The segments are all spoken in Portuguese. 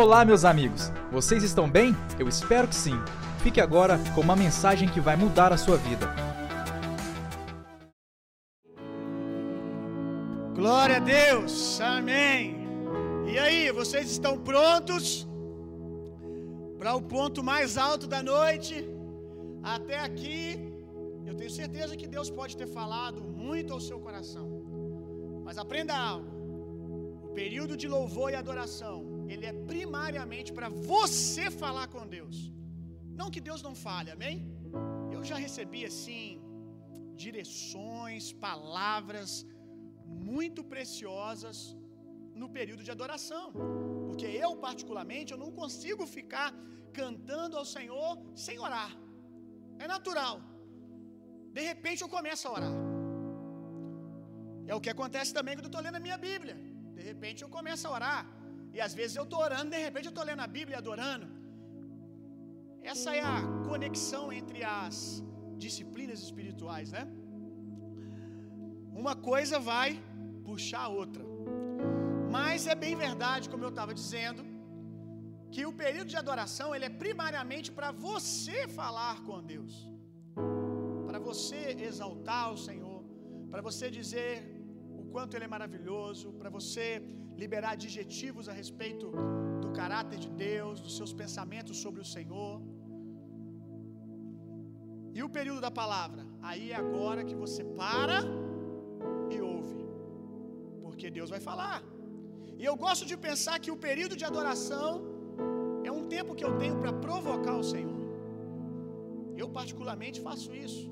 Olá, meus amigos! Vocês estão bem? Eu espero que sim. Fique agora com uma mensagem que vai mudar a sua vida. Glória a Deus, amém. E aí, vocês estão prontos para o ponto mais alto da noite? Até aqui, eu tenho certeza que Deus pode ter falado muito ao seu coração. Mas aprenda algo: o período de louvor e adoração ele é primariamente para você falar com Deus. Não que Deus não fale, amém? Eu já recebi assim direções, palavras muito preciosas no período de adoração. Porque eu particularmente eu não consigo ficar cantando ao Senhor sem orar. É natural. De repente eu começo a orar. É o que acontece também quando eu estou lendo a minha Bíblia. De repente eu começo a orar. E às vezes eu estou orando, de repente eu estou lendo a Bíblia e adorando. Essa é a conexão entre as disciplinas espirituais, né? Uma coisa vai puxar a outra. Mas é bem verdade, como eu estava dizendo, que o período de adoração ele é primariamente para você falar com Deus, para você exaltar o Senhor, para você dizer o quanto Ele é maravilhoso, para você liberar adjetivos a respeito do caráter de Deus, dos seus pensamentos sobre o Senhor. E o período da palavra? Aí é agora que você para e ouve, porque Deus vai falar. E eu gosto de pensar que o período de adoração é um tempo que eu tenho para provocar o Senhor. Eu, particularmente, faço isso.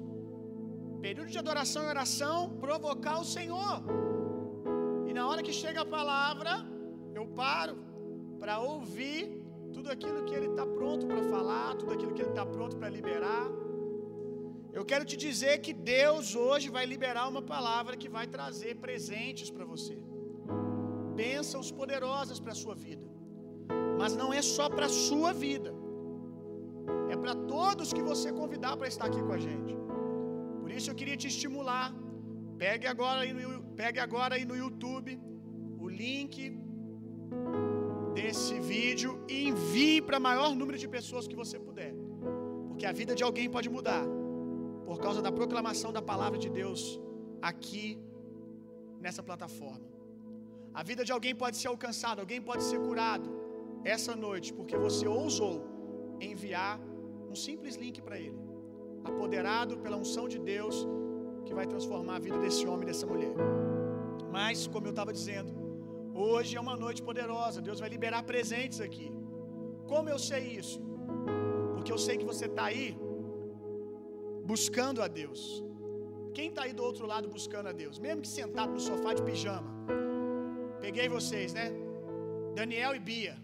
Período de adoração e oração, provocar o Senhor. Na hora que chega a palavra, eu paro para ouvir tudo aquilo que Ele está pronto para falar, tudo aquilo que Ele está pronto para liberar. Eu quero te dizer que Deus hoje vai liberar uma palavra que vai trazer presentes para você, bênçãos poderosas para a sua vida, mas não é só para a sua vida, é para todos que você convidar para estar aqui com a gente. Por isso eu queria te estimular. Pegue agora aí no, pegue agora aí no YouTube o link desse vídeo e envie para o maior número de pessoas que você puder, porque a vida de alguém pode mudar por causa da proclamação da palavra de Deus aqui nessa plataforma. A vida de alguém pode ser alcançada, alguém pode ser curado essa noite, porque você ousou enviar um simples link para ele, apoderado pela unção de Deus que vai transformar a vida desse homem e dessa mulher. Mas, como eu estava dizendo, hoje é uma noite poderosa, Deus vai liberar presentes aqui. Como eu sei isso? Porque eu sei que você está aí buscando a Deus. Quem está aí do outro lado buscando a Deus? Mesmo que sentado no sofá de pijama. Peguei vocês, né? Daniel e Bia.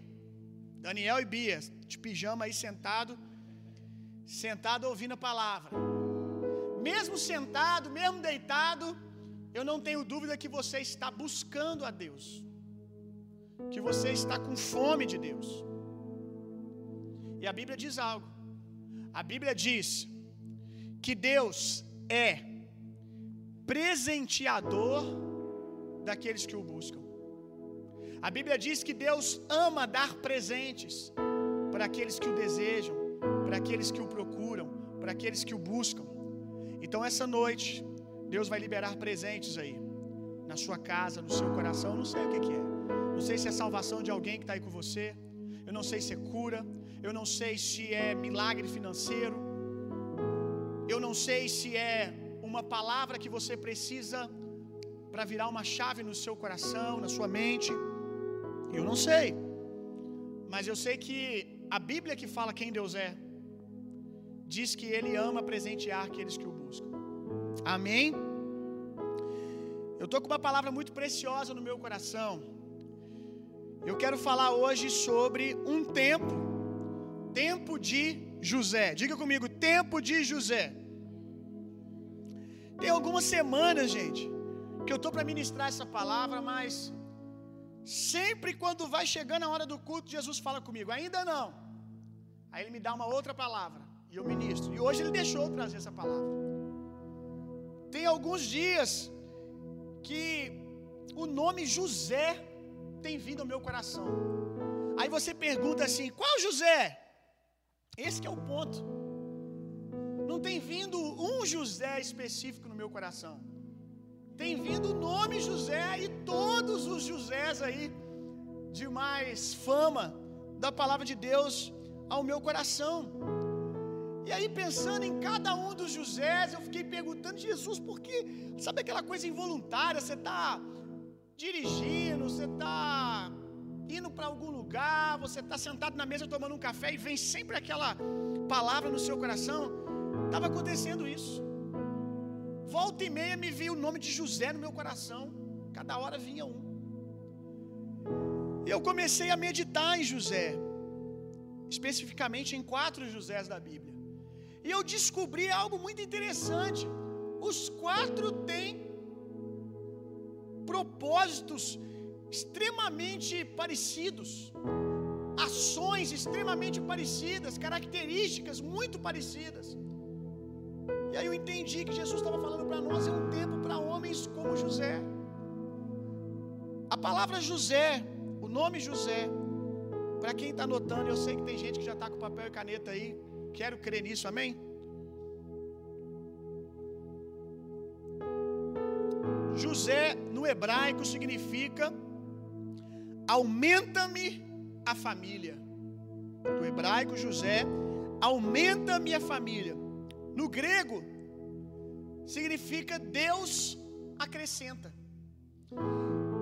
Daniel e Bia, de pijama aí sentado, sentado ouvindo a palavra. Mesmo sentado, mesmo deitado, eu não tenho dúvida que você está buscando a Deus. Que você está com fome de Deus. E a Bíblia diz algo. A Bíblia diz que Deus é presenteador daqueles que o buscam. A Bíblia diz que Deus ama dar presentes para aqueles que o desejam, para aqueles que o procuram, para aqueles que o buscam. Então, essa noite, Deus vai liberar presentes aí, na sua casa, no seu coração. Eu não sei o que, que é. Não sei se é salvação de alguém que está aí com você. Eu não sei se é cura. Eu não sei se é milagre financeiro. Eu não sei se é uma palavra que você precisa para virar uma chave no seu coração, na sua mente. Eu não sei. Mas eu sei que a Bíblia que fala quem Deus é, diz que Ele ama presentear aqueles que o buscam. Amém? Eu estou com uma palavra muito preciosa no meu coração. Eu quero falar hoje sobre um tempo, tempo de José. Diga comigo, tempo de José. Tem algumas semanas, gente, que eu estou para ministrar essa palavra, mas sempre quando vai chegando a hora do culto, Jesus fala comigo, ainda não. Aí ele me dá uma outra palavra e eu ministro. E hoje ele deixou trazer essa palavra. Tem alguns dias que o nome José tem vindo ao meu coração. Aí você pergunta assim: qual José? Esse é o ponto. Não tem vindo um José específico no meu coração. Tem vindo o nome José e todos os Josés aí de mais fama da palavra de Deus ao meu coração. E aí, pensando em cada um dos Josés, eu fiquei perguntando, Jesus, por que, sabe aquela coisa involuntária? Você está dirigindo, você está indo para algum lugar, você está sentado na mesa tomando um café e vem sempre aquela palavra no seu coração. Estava acontecendo isso. Volta e meia me veio o nome de José no meu coração. Cada hora vinha um. E eu comecei a meditar em José, especificamente em quatro Josés da Bíblia. E eu descobri algo muito interessante. Os quatro têm propósitos extremamente parecidos, ações extremamente parecidas, características muito parecidas. E aí eu entendi que Jesus estava falando para nós é um tempo para homens como José. A palavra José, o nome José, para quem está anotando, eu sei que tem gente que já está com papel e caneta aí. Quero crer nisso, amém? José no hebraico significa aumenta-me a família. No hebraico, José, aumenta-me a família. No grego, significa Deus acrescenta.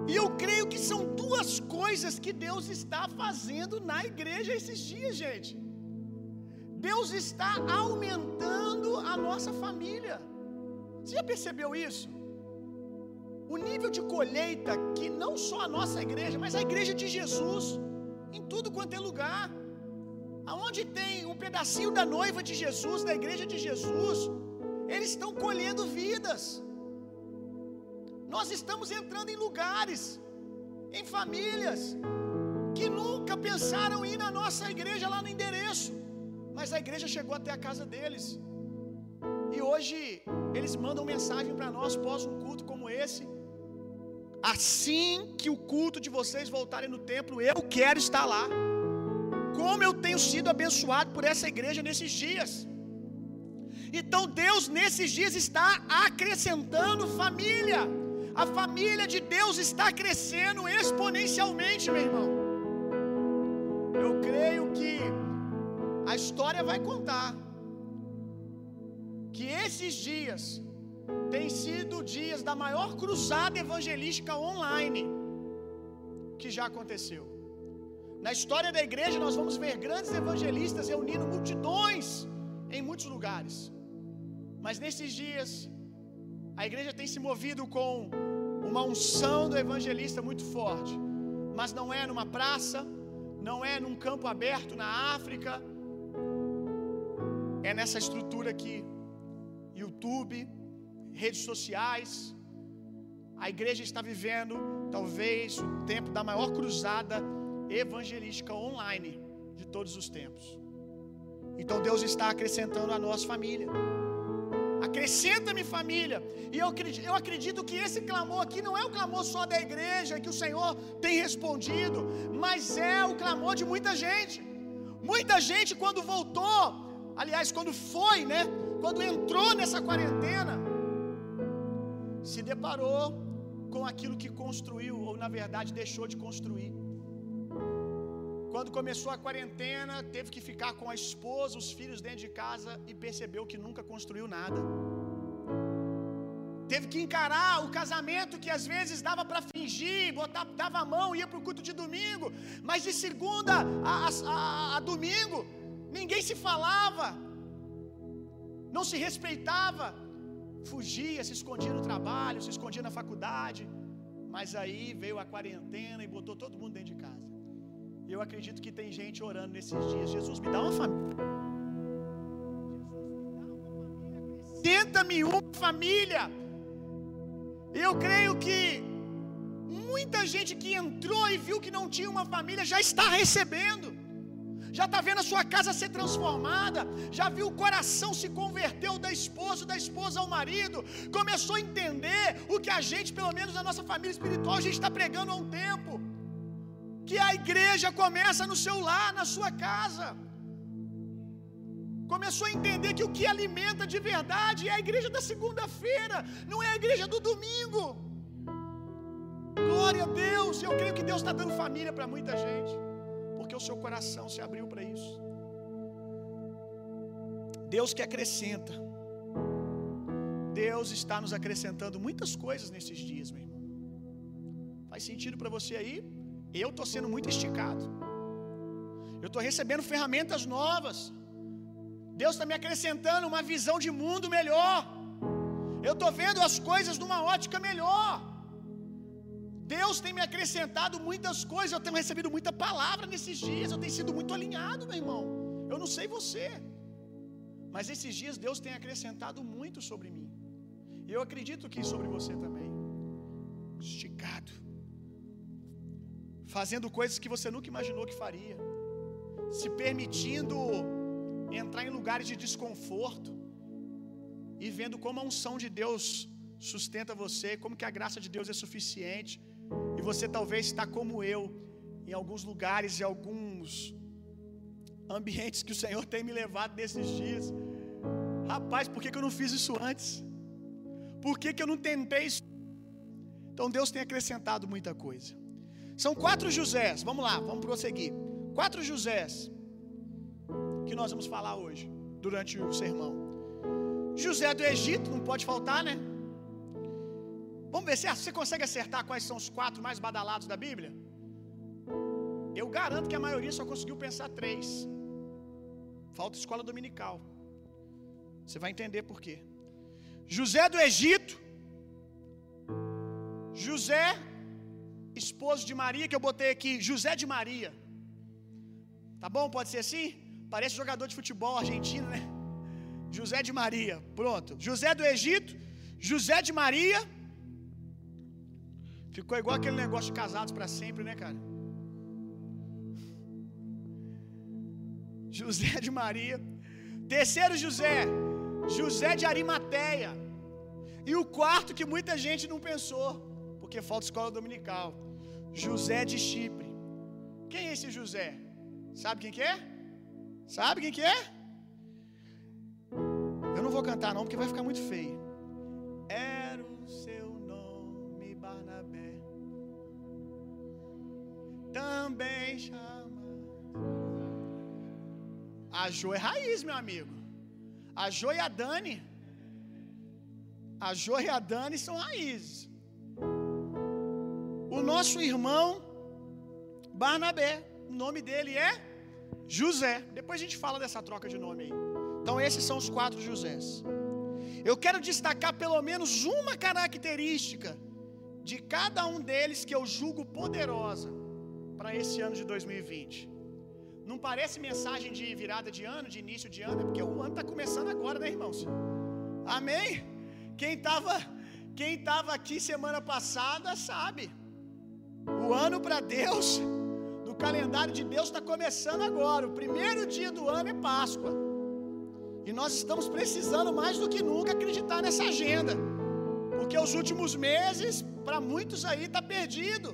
E eu creio que são duas coisas que Deus está fazendo na igreja esses dias, gente. Deus está aumentando a nossa família. Você já percebeu isso? O nível de colheita que não só a nossa igreja, mas a igreja de Jesus, em tudo quanto é lugar, aonde tem um pedacinho da noiva de Jesus, da igreja de Jesus, eles estão colhendo vidas. Nós estamos entrando em lugares, em famílias, que nunca pensaram ir na nossa igreja lá no endereço, mas a igreja chegou até a casa deles. E hoje eles mandam mensagem para nós pós um culto como esse. Assim que o culto de vocês voltarem no templo, eu quero estar lá. Como eu tenho sido abençoado por essa igreja nesses dias. Então Deus nesses dias está acrescentando família. A família de Deus está crescendo exponencialmente, meu irmão. Eu creio a história vai contar que esses dias têm sido dias da maior cruzada evangelística online que já aconteceu. Na história da igreja, nós vamos ver grandes evangelistas reunindo multidões em muitos lugares. Mas nesses dias, a igreja tem se movido com uma unção do evangelista muito forte. Mas não é numa praça, não é num campo aberto na África, é nessa estrutura aqui. YouTube, redes sociais. A igreja está vivendo talvez o tempo da maior cruzada evangelística online de todos os tempos. Então Deus está acrescentando a nossa família. Acrescenta-me família. E eu acredito, eu acredito que esse clamor aqui não é o clamor só da igreja que o Senhor tem respondido, mas é o clamor de muita gente. Muita gente quando voltou, aliás, quando foi, né? Quando entrou nessa quarentena, se deparou com aquilo que construiu, ou na verdade deixou de construir. Quando começou a quarentena, teve que ficar com a esposa, os filhos dentro de casa e percebeu que nunca construiu nada. Teve que encarar o casamento que às vezes dava para fingir, botar, dava a mão, ia para o culto de domingo, mas de segunda a, a, a domingo, ninguém se falava, não se respeitava, fugia, se escondia no trabalho, se escondia na faculdade, mas aí veio a quarentena e botou todo mundo dentro de casa. Eu acredito que tem gente orando nesses dias. Jesus, me dá uma família. Tenta-me uma família. Eu creio que muita gente que entrou e viu que não tinha uma família já está recebendo. Já está vendo a sua casa ser transformada, já viu o coração se converteu da esposa, da esposa ao marido, começou a entender o que a gente, pelo menos na nossa família espiritual, a gente está pregando há um tempo. que a igreja começa no seu lar, na sua casa. Começou a entender que o que alimenta de verdade é a igreja da segunda-feira, não é a igreja do domingo. Glória a Deus, eu creio que Deus está dando família para muita gente, porque o seu coração se abriu para isso. Deus que acrescenta, Deus está nos acrescentando muitas coisas nesses dias, meu irmão. Faz sentido para você aí? Eu estou sendo muito esticado. Eu estou recebendo ferramentas novas. Deus está me acrescentando uma visão de mundo melhor. Eu estou vendo as coisas numa ótica melhor. Deus tem me acrescentado muitas coisas. Eu tenho recebido muita palavra nesses dias. Eu tenho sido muito alinhado, meu irmão. Eu não sei você. Mas esses dias Deus tem acrescentado muito sobre mim. E eu acredito que sobre você também. Esticado. Fazendo coisas que você nunca imaginou que faria. Se permitindo entrar em lugares de desconforto. E vendo como a unção de Deus sustenta você, como que a graça de Deus é suficiente. E você talvez está como eu, em alguns lugares e alguns ambientes que o Senhor tem me levado nesses dias. Rapaz, por que, que eu não fiz isso antes? Por que, que eu não tentei isso? Então Deus tem acrescentado muita coisa. São quatro Josés, vamos lá, vamos prosseguir. Quatro Josés que nós vamos falar hoje, durante o sermão. José do Egito, não pode faltar, né? Vamos ver se você consegue acertar quais são os quatro mais badalados da Bíblia? Eu garanto que a maioria só conseguiu pensar três. Falta escola dominical. Você vai entender por quê. José do Egito. José, esposo de Maria, que eu botei aqui, José de Maria. Tá bom? Pode ser assim? Parece jogador de futebol argentino, né? José de Maria. Pronto. José do Egito, José de Maria. Ficou igual aquele negócio de casados para sempre, né, cara? José de Maria. Terceiro José, José de Arimateia. E o quarto que muita gente não pensou, porque falta escola dominical. José de Chipre. Quem é esse José? Sabe quem que é? Sabe quem que é? Eu não vou cantar não, porque vai ficar muito feio. Era Também chama. A Jo é raiz, meu amigo. A Jo e a Dani. A Jo e a Dani são raízes. O nosso irmão Barnabé, o nome dele é José. Depois a gente fala dessa troca de nome aí. Então esses são os quatro Josés. Eu quero destacar pelo menos uma característica de cada um deles que eu julgo poderosa para esse ano de 2020. Não parece mensagem de virada de ano, de início de ano, é porque o ano está começando agora, né, irmãos? Amém? Quem estava quem tava aqui semana passada sabe. O ano para Deus, do calendário de Deus, está começando agora. O primeiro dia do ano é Páscoa. E nós estamos precisando mais do que nunca acreditar nessa agenda. Porque os últimos meses, para muitos aí, está perdido.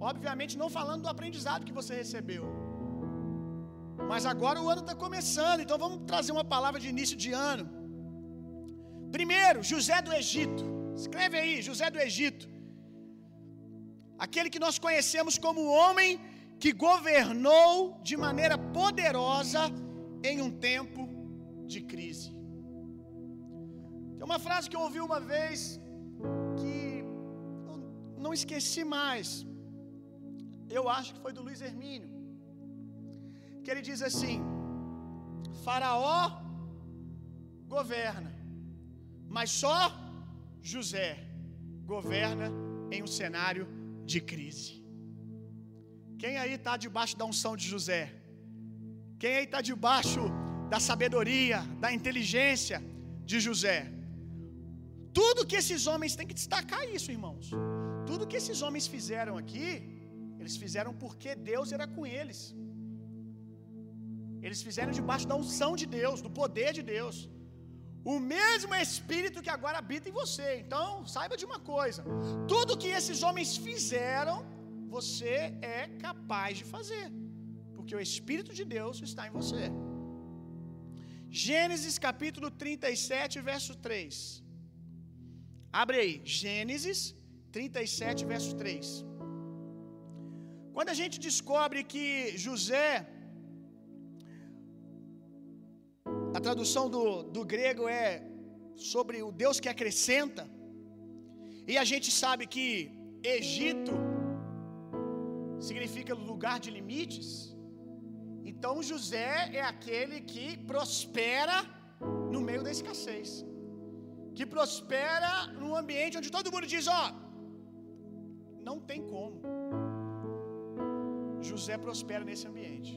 Obviamente, não falando do aprendizado que você recebeu. Mas agora o ano está começando, então vamos trazer uma palavra de início de ano. Primeiro, José do Egito. Escreve aí, José do Egito. Aquele que nós conhecemos como o homem que governou de maneira poderosa em um tempo de crise. Tem uma frase que eu ouvi uma vez que não esqueci mais. Eu acho que foi do Luiz Hermínio. Que ele diz assim: Faraó governa, mas só José governa em um cenário de crise. Quem aí está debaixo da unção de José? Quem aí está debaixo da sabedoria, da inteligência de José? Tudo que esses homens têm que destacar isso, irmãos. Tudo que esses homens fizeram aqui, eles fizeram porque Deus era com eles. Eles fizeram debaixo da unção de Deus, do poder de Deus. O mesmo Espírito que agora habita em você. Então, saiba de uma coisa: tudo que esses homens fizeram você é capaz de fazer, porque o Espírito de Deus está em você. Gênesis capítulo 37, verso 3. Abre aí, Gênesis 37, verso 3. Quando a gente descobre que José, a tradução do, do grego é sobre o Deus que acrescenta, e a gente sabe que Egito significa lugar de limites. Então José é aquele que prospera no meio da escassez. Que prospera num ambiente onde todo mundo diz: Ó, não tem como. José prospera nesse ambiente.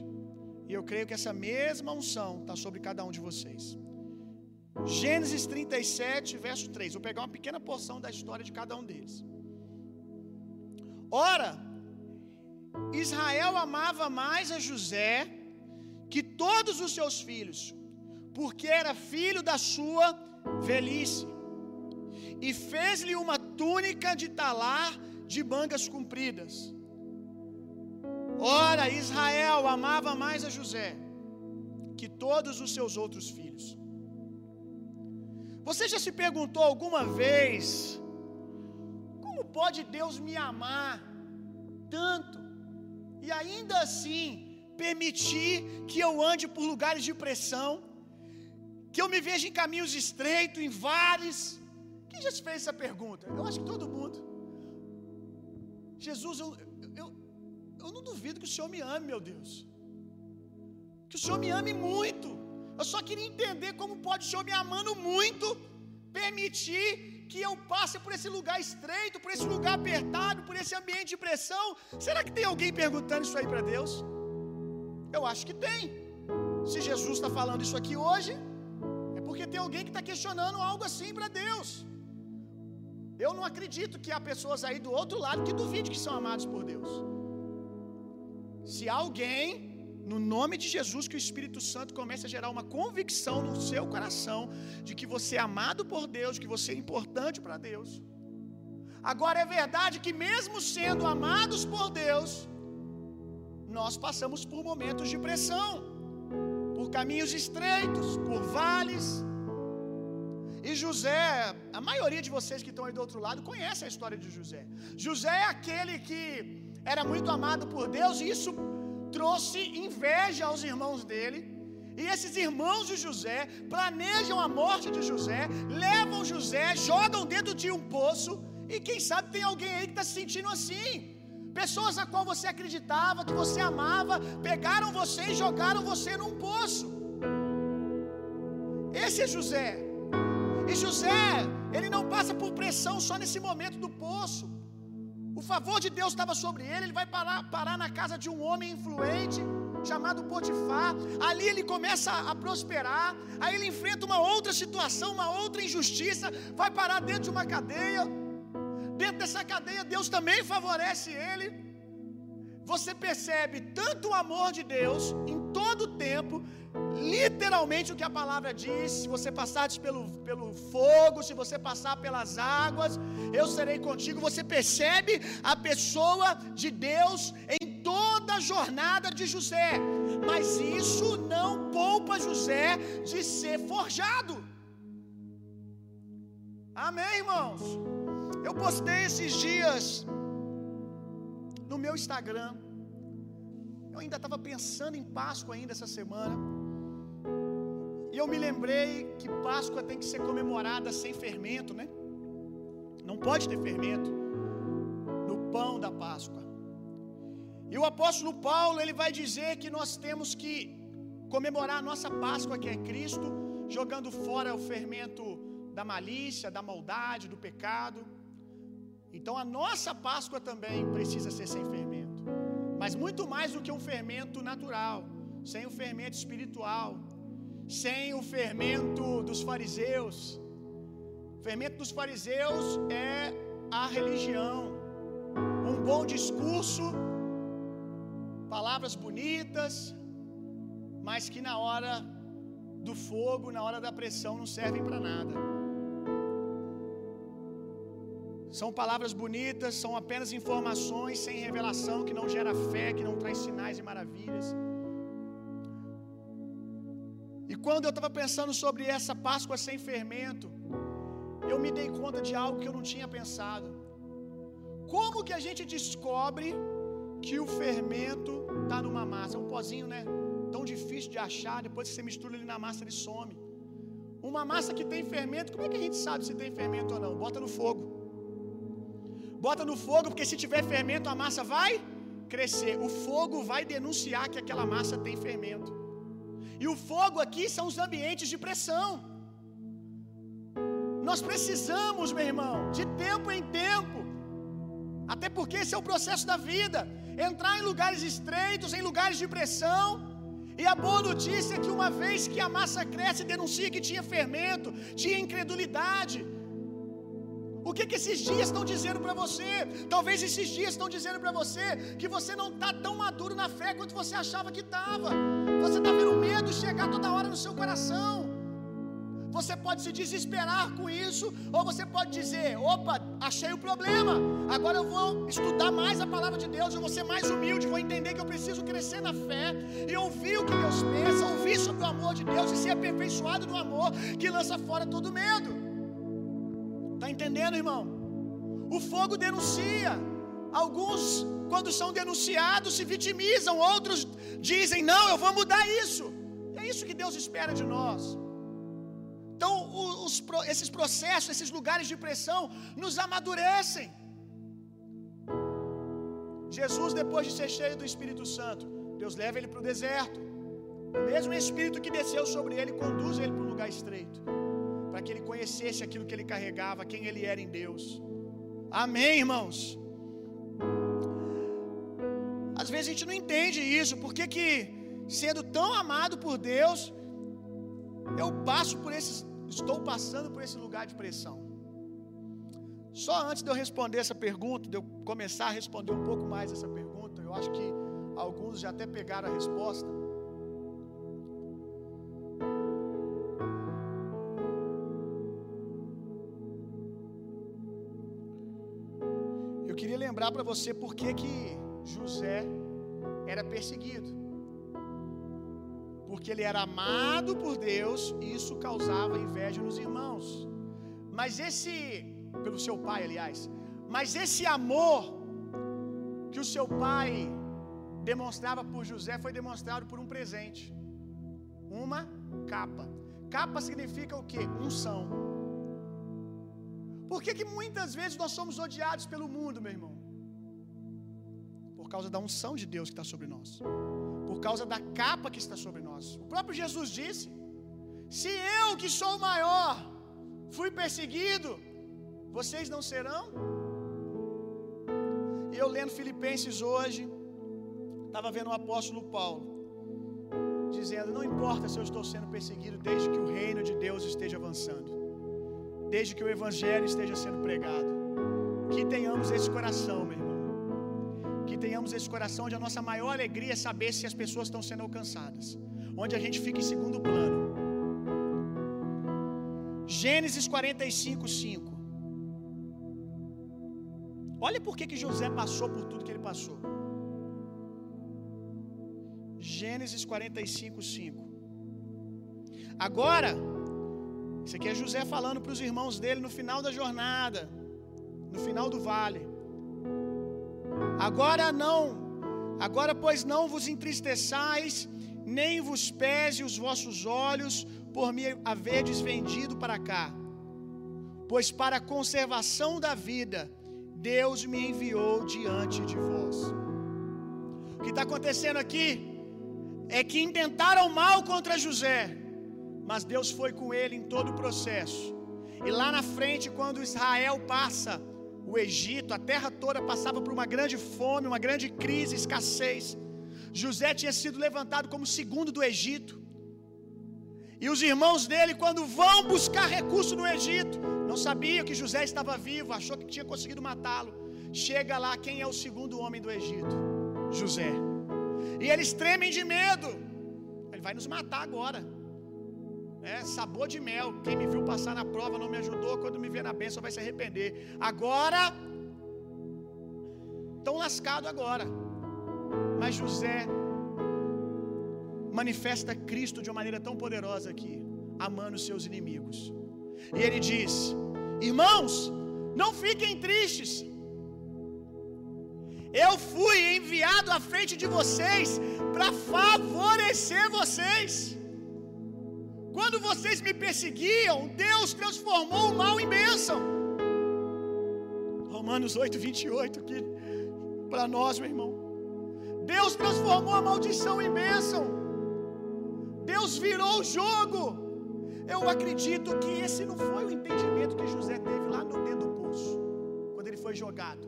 E eu creio que essa mesma unção está sobre cada um de vocês. Gênesis 37, verso 3. Vou pegar uma pequena porção da história de cada um deles. Ora, Israel amava mais a José que todos os seus filhos, porque era filho da sua velhice, e fez-lhe uma túnica de talar de mangas compridas. Ora, Israel amava mais a José que todos os seus outros filhos. Você já se perguntou alguma vez como pode Deus me amar tanto e ainda assim permitir que eu ande por lugares de pressão, que eu me veja em caminhos estreitos, em vales? Quem já se fez essa pergunta? Eu acho que todo mundo. Jesus, eu, eu, eu não duvido que o Senhor me ame, meu Deus. Que o Senhor me ame muito. Eu só queria entender como pode o Senhor me amando muito permitir que eu passe por esse lugar estreito, por esse lugar apertado, por esse ambiente de pressão. Será que tem alguém perguntando isso aí para Deus? Eu acho que tem. Se Jesus está falando isso aqui hoje, é porque tem alguém que está questionando algo assim para Deus. Eu não acredito que há pessoas aí do outro lado que duvidem que são amados por Deus. Se alguém, no nome de Jesus, que o Espírito Santo comece a gerar uma convicção no seu coração de que você é amado por Deus, que você é importante para Deus. Agora é verdade que, mesmo sendo amados por Deus, nós passamos por momentos de pressão, por caminhos estreitos, por vales. E José, a maioria de vocês que estão aí do outro lado conhece a história de José. José é aquele que era muito amado por Deus e isso trouxe inveja aos irmãos dele. E esses irmãos de José planejam a morte de José, levam José, jogam dentro de um poço. E quem sabe tem alguém aí que está se sentindo assim. Pessoas a qual você acreditava, que você amava, pegaram você e jogaram você num poço. Esse é José. E José, ele não passa por pressão só nesse momento do poço. O favor de Deus estava sobre ele, ele vai parar, parar na casa de um homem influente chamado Potifar. Ali ele começa a prosperar. Aí ele enfrenta uma outra situação, uma outra injustiça, vai parar dentro de uma cadeia. Dentro dessa cadeia, Deus também favorece ele. Você percebe tanto o amor de Deus em todo o tempo, literalmente o que a palavra diz: se você passar pelo, pelo fogo, se você passar pelas águas, eu serei contigo. Você percebe a pessoa de Deus em toda a jornada de José, mas isso não poupa José de ser forjado. Amém, irmãos? Eu postei esses dias no meu Instagram. Eu ainda estava pensando em Páscoa ainda essa semana. E eu me lembrei que Páscoa tem que ser comemorada sem fermento, né? Não pode ter fermento no pão da Páscoa. E o apóstolo Paulo, ele vai dizer que nós temos que comemorar a nossa Páscoa, que é Cristo, jogando fora o fermento da malícia, da maldade, do pecado. Então a nossa Páscoa também precisa ser sem fermento. Mas muito mais do que um fermento natural, sem o fermento espiritual, sem o fermento dos fariseus. O fermento dos fariseus é a religião. Um bom discurso, palavras bonitas, mas que na hora do fogo, na hora da pressão, não servem para nada. São palavras bonitas, são apenas informações sem revelação, que não gera fé, que não traz sinais e maravilhas. Quando eu estava pensando sobre essa Páscoa sem fermento, eu me dei conta de algo que eu não tinha pensado. Como que a gente descobre que o fermento está numa massa? Um pozinho, né? Tão difícil de achar, depois que você mistura ele na massa, ele some. Uma massa que tem fermento, como é que a gente sabe se tem fermento ou não? Bota no fogo. Bota no fogo, porque se tiver fermento, a massa vai crescer. O fogo vai denunciar que aquela massa tem fermento. E o fogo aqui são os ambientes de pressão. Nós precisamos, meu irmão, de tempo em tempo, até porque esse é o processo da vida entrar em lugares estreitos, em lugares de pressão. E a boa notícia é que uma vez que a massa cresce, denuncia que tinha fermento, tinha incredulidade. O que, que esses dias estão dizendo para você? Talvez esses dias estão dizendo para você que você não está tão maduro na fé quanto você achava que estava. Você está vendo medo chegar toda hora no seu coração. Você pode se desesperar com isso, ou você pode dizer: opa, achei o problema, agora eu vou estudar mais a palavra de Deus, eu vou ser mais humilde, vou entender que eu preciso crescer na fé e ouvir o que Deus pensa, ouvir sobre o amor de Deus e ser aperfeiçoado no amor que lança fora todo medo. Está entendendo, irmão? O fogo denuncia. Alguns, quando são denunciados, se vitimizam, outros dizem: não, eu vou mudar isso. É isso que Deus espera de nós. Então, os, esses processos, esses lugares de pressão, nos amadurecem. Jesus, depois de ser cheio do Espírito Santo, Deus leva ele para o deserto. O mesmo Espírito que desceu sobre ele conduz ele para um lugar estreito, para que ele conhecesse aquilo que ele carregava, quem ele era em Deus. Amém, irmãos? Às vezes a gente não entende isso, por que, que sendo tão amado por Deus, eu passo por esses Estou passando por esse lugar de pressão. Só antes de eu responder essa pergunta, de eu começar a responder um pouco mais essa pergunta, eu acho que alguns já até pegaram a resposta. Lembrar para você por que que José era perseguido porque ele era amado por Deus e isso causava inveja nos irmãos. Mas esse, pelo seu pai, aliás, mas esse amor que o seu pai demonstrava por José foi demonstrado por um presente, uma capa. Capa significa o que? Unção. Por que, que muitas vezes nós somos odiados pelo mundo, meu irmão? Causa da unção de Deus que está sobre nós por causa da capa que está sobre nós. O próprio Jesus disse: Se eu, que sou o maior, fui perseguido, vocês não serão? E eu lendo Filipenses hoje, estava vendo o apóstolo Paulo dizendo: Não importa se eu estou sendo perseguido, desde que o reino de Deus esteja avançando, desde que o evangelho esteja sendo pregado. Que tenhamos esse coração, meu que tenhamos esse coração onde a nossa maior alegria é saber se as pessoas estão sendo alcançadas, onde a gente fica em segundo plano. Gênesis 45, 5. Olha por que, José passou por tudo que ele passou. Gênesis 45, 5. Agora, isso aqui é José falando para os irmãos dele no final da jornada, no final do vale. Agora não, agora pois não vos entristeçais, nem vos pese os vossos olhos por me haverdes vendido para cá. Pois para a conservação da vida, Deus me enviou diante de vós. O que está acontecendo aqui é que intentaram mal contra José, mas Deus foi com ele em todo o processo. E lá na frente, quando Israel passa o Egito, a terra toda passava por uma grande fome, uma grande crise, escassez. José tinha sido levantado como segundo do Egito. E os irmãos dele, quando vão buscar recurso no Egito, não sabiam que José estava vivo, achou que tinha conseguido matá-lo. Chega lá, quem é o segundo homem do Egito? José. E eles tremem de medo. Ele vai nos matar agora. É, sabor de mel. Quem me viu passar na prova não me ajudou. Quando me vê na bênção vai se arrepender. Agora, tão lascado agora. Mas José manifesta Cristo de uma maneira tão poderosa aqui, amando os seus inimigos. E ele diz: Irmãos, não fiquem tristes. Eu fui enviado à frente de vocês para favorecer vocês. Quando vocês me perseguiam, Deus transformou o mal em bênção. Romanos 8, 28 aqui para nós, meu irmão. Deus transformou a maldição em bênção. Deus virou o jogo. Eu acredito que esse não foi o entendimento que José teve lá no dentro do poço, quando ele foi jogado.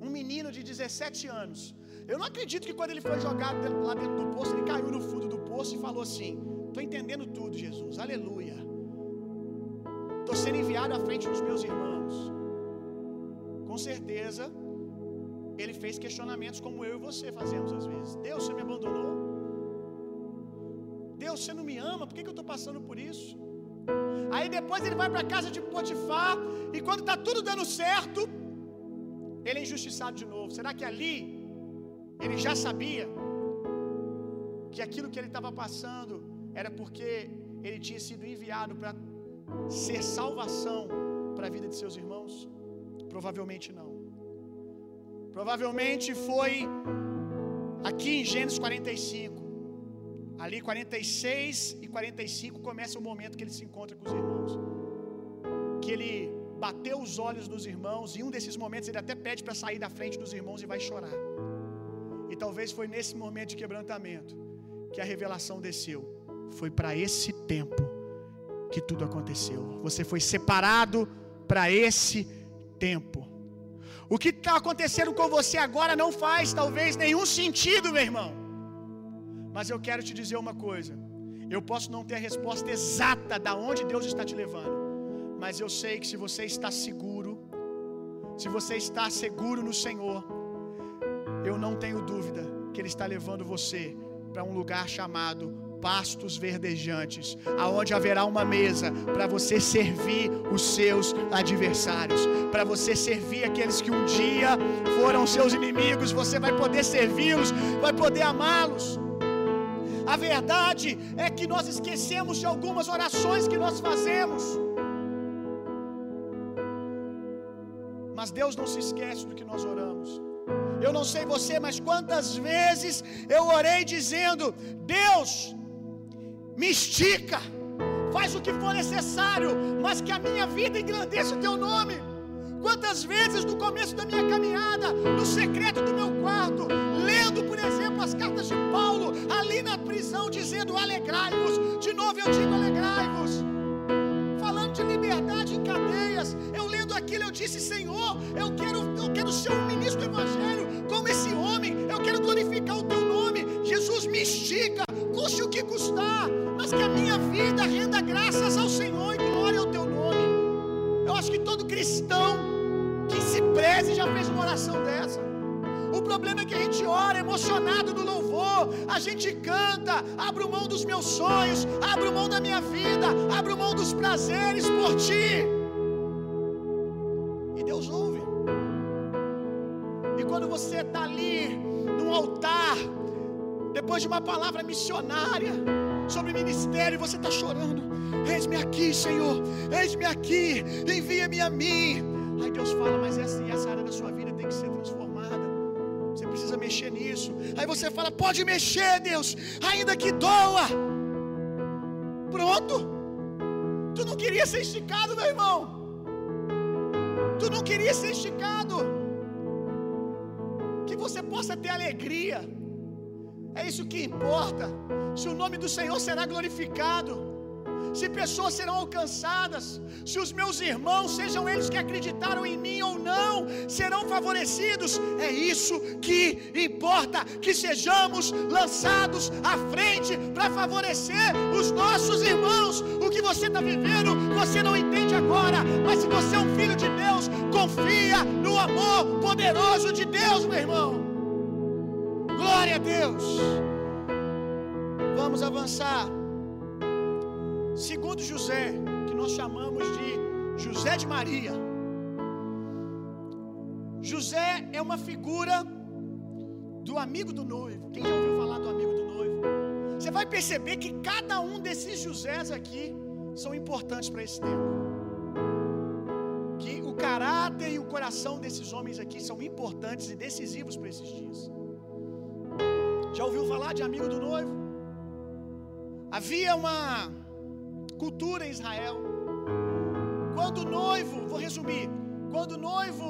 Um menino de 17 anos. Eu não acredito que quando ele foi jogado lá dentro do poço, ele caiu no fundo do poço e falou assim: Estou entendendo tudo, Jesus. Aleluia. Estou sendo enviado à frente dos meus irmãos. Com certeza, ele fez questionamentos como eu e você fazemos às vezes. Deus, você me abandonou? Deus, você não me ama? Por que, que eu estou passando por isso? Aí depois ele vai para a casa de Potifar e quando está tudo dando certo, ele é injustiçado de novo. Será que ali ele já sabia que aquilo que ele estava passando era porque ele tinha sido enviado para ser salvação para a vida de seus irmãos? Provavelmente não. Provavelmente foi aqui em Gênesis 45. Ali 46 e 45 começa o momento que ele se encontra com os irmãos. Que ele bateu os olhos dos irmãos e um desses momentos ele até pede para sair da frente dos irmãos e vai chorar. E talvez foi nesse momento de quebrantamento que a revelação desceu. Foi para esse tempo que tudo aconteceu. Você foi separado para esse tempo. O que está acontecendo com você agora não faz talvez nenhum sentido, meu irmão. Mas eu quero te dizer uma coisa. Eu posso não ter a resposta exata da onde Deus está te levando. Mas eu sei que se você está seguro, se você está seguro no Senhor, eu não tenho dúvida que Ele está levando você para um lugar chamado pastos verdejantes, aonde haverá uma mesa para você servir os seus adversários, para você servir aqueles que um dia foram seus inimigos, você vai poder servi-los, vai poder amá-los. A verdade é que nós esquecemos de algumas orações que nós fazemos. Mas Deus não se esquece do que nós oramos. Eu não sei você, mas quantas vezes eu orei dizendo: Deus, me estica, faz o que for necessário, mas que a minha vida engrandeça o teu nome. Quantas vezes no começo da minha caminhada, no secreto do meu quarto, lendo, por exemplo, as cartas de Paulo, ali na prisão, dizendo: alegrai-vos. De novo eu digo: alegrai-vos. Falando de liberdade em cadeias, eu lendo aquilo, eu disse: Senhor, eu quero, eu quero ser um ministro do Evangelho, como esse homem, eu quero glorificar o teu nome. Jesus me estica, custe o que custar, mas que a minha vida renda graças ao Senhor e glória ao teu nome. Eu acho que todo cristão que se preze já fez uma oração dessa. O problema é que a gente ora emocionado no louvor, a gente canta, abro mão dos meus sonhos, abro mão da minha vida, abro mão dos prazeres por ti. E Deus ouve. E quando você está ali no altar, depois de uma palavra missionária sobre ministério, você está chorando. Eis-me aqui, Senhor, eis-me aqui, envia-me a mim. Aí Deus fala, mas essa, essa área da sua vida tem que ser transformada. Você precisa mexer nisso. Aí você fala, pode mexer, Deus, ainda que doa. Pronto. Tu não queria ser esticado, meu irmão. Tu não queria ser esticado. Que você possa ter alegria. É isso que importa. Se o nome do Senhor será glorificado, se pessoas serão alcançadas, se os meus irmãos, sejam eles que acreditaram em mim ou não, serão favorecidos, é isso que importa. Que sejamos lançados à frente para favorecer os nossos irmãos. O que você está vivendo, você não entende agora, mas se você é um filho de Deus, confia no amor poderoso de Deus, meu irmão. Glória a Deus. Vamos avançar. Segundo José, que nós chamamos de José de Maria. José é uma figura do amigo do noivo. Quem já ouviu falar do amigo do noivo? Você vai perceber que cada um desses Josés aqui são importantes para esse tempo. Que o caráter e o coração desses homens aqui são importantes e decisivos para esses dias. Já ouviu falar de amigo do noivo? Havia uma cultura em Israel. Quando o noivo, vou resumir, quando o noivo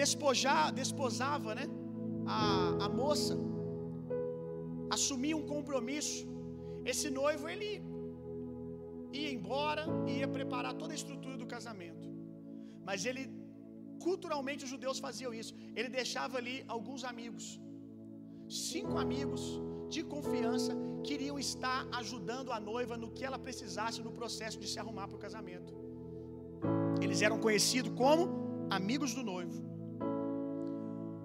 despojar, desposava, né, a, a moça, assumia um compromisso. Esse noivo ele ia embora e ia preparar toda a estrutura do casamento. Mas ele culturalmente os judeus faziam isso. Ele deixava ali alguns amigos. Cinco amigos de confiança queriam estar ajudando a noiva no que ela precisasse no processo de se arrumar para o casamento. Eles eram conhecidos como amigos do noivo.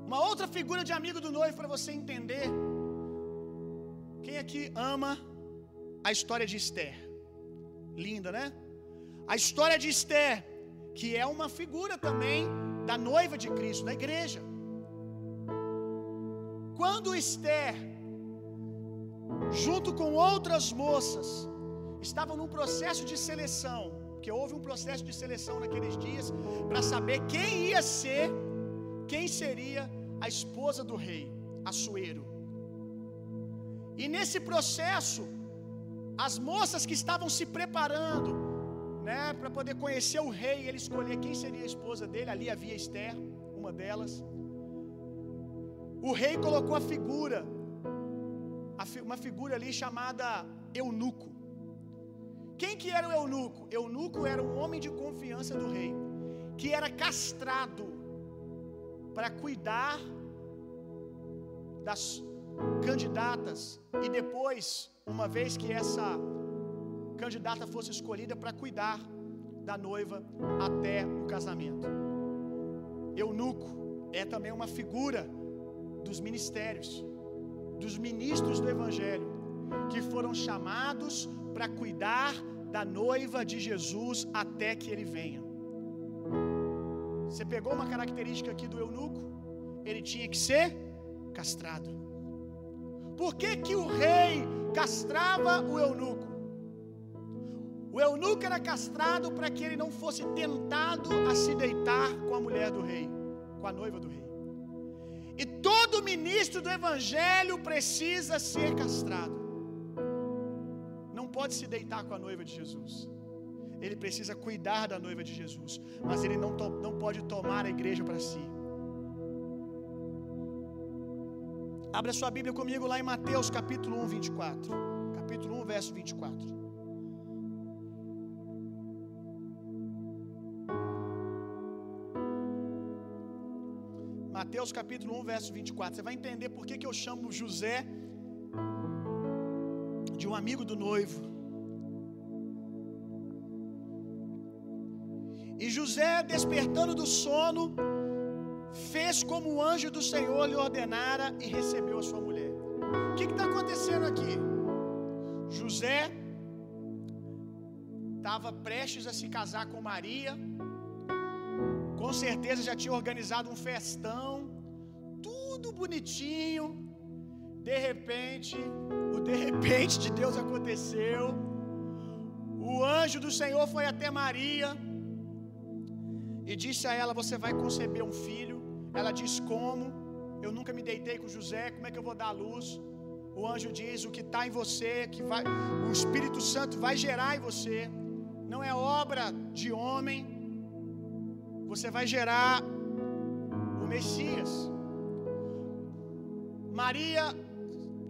Uma outra figura de amigo do noivo para você entender. Quem aqui ama a história de Esther? Linda, né? A história de Esther, que é uma figura também da noiva de Cristo, da igreja. Quando Esther, junto com outras moças, estavam num processo de seleção, que houve um processo de seleção naqueles dias para saber quem ia ser, quem seria a esposa do rei, Assuero. E nesse processo, as moças que estavam se preparando, né, para poder conhecer o rei ele escolher quem seria a esposa dele, ali havia Esther, uma delas. O rei colocou a figura, uma figura ali chamada eunuco. Quem que era o eunuco? Eunuco era um homem de confiança do rei, que era castrado para cuidar das candidatas e depois, uma vez que essa candidata fosse escolhida para cuidar da noiva até o casamento. Eunuco é também uma figura dos ministérios, dos ministros do evangelho, que foram chamados para cuidar da noiva de Jesus até que ele venha. Você pegou uma característica aqui do eunuco? Ele tinha que ser castrado. Por que, que o rei castrava o eunuco? O eunuco era castrado para que ele não fosse tentado a se deitar com a mulher do rei, com a noiva do rei. E todo ministro do evangelho precisa ser castrado. Não pode se deitar com a noiva de Jesus. Ele precisa cuidar da noiva de Jesus, mas ele não, não pode tomar a igreja para si. Abra sua Bíblia comigo lá em Mateus capítulo 1, 24. Capítulo 1, verso 24. Mateus capítulo 1, verso 24. Você vai entender por que, que eu chamo José de um amigo do noivo. E José, despertando do sono, fez como o anjo do Senhor lhe ordenara e recebeu a sua mulher. O que está acontecendo aqui? José estava prestes a se casar com Maria, com certeza já tinha organizado um festão, tudo bonitinho. De repente, o de repente de Deus aconteceu. O anjo do Senhor foi até Maria e disse a ela: Você vai conceber um filho. Ela diz: Como? Eu nunca me deitei com José, como é que eu vou dar a luz? O anjo diz: O que está em você, que vai, o Espírito Santo vai gerar em você, não é obra de homem, você vai gerar o Messias. Maria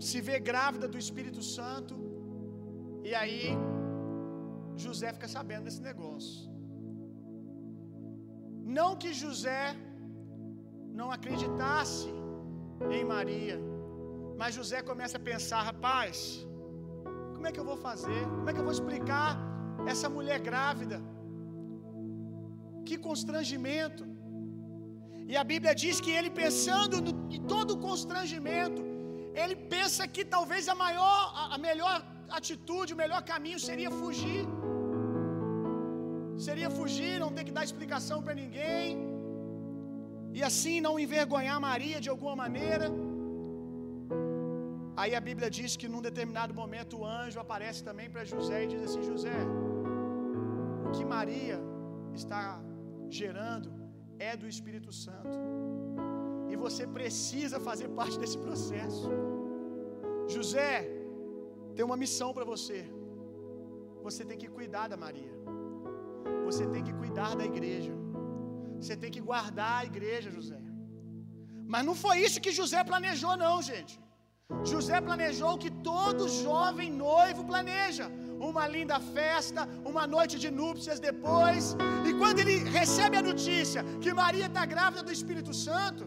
se vê grávida do Espírito Santo, e aí José fica sabendo desse negócio. Não que José não acreditasse em Maria, mas José começa a pensar: rapaz, como é que eu vou fazer? Como é que eu vou explicar essa mulher grávida? Que constrangimento. E a Bíblia diz que ele pensando no, em todo o constrangimento, ele pensa que talvez a maior, a melhor atitude, o melhor caminho seria fugir. Seria fugir, não ter que dar explicação para ninguém. E assim não envergonhar Maria de alguma maneira. Aí a Bíblia diz que num determinado momento o anjo aparece também para José e diz assim: José, o que Maria está gerando é do Espírito Santo. E você precisa fazer parte desse processo. José, tem uma missão para você. Você tem que cuidar da Maria. Você tem que cuidar da igreja. Você tem que guardar a igreja, José. Mas não foi isso que José planejou, não, gente. José planejou o que todo jovem noivo planeja: uma linda festa, uma noite de núpcias depois. E quando ele recebe a notícia que Maria está grávida do Espírito Santo,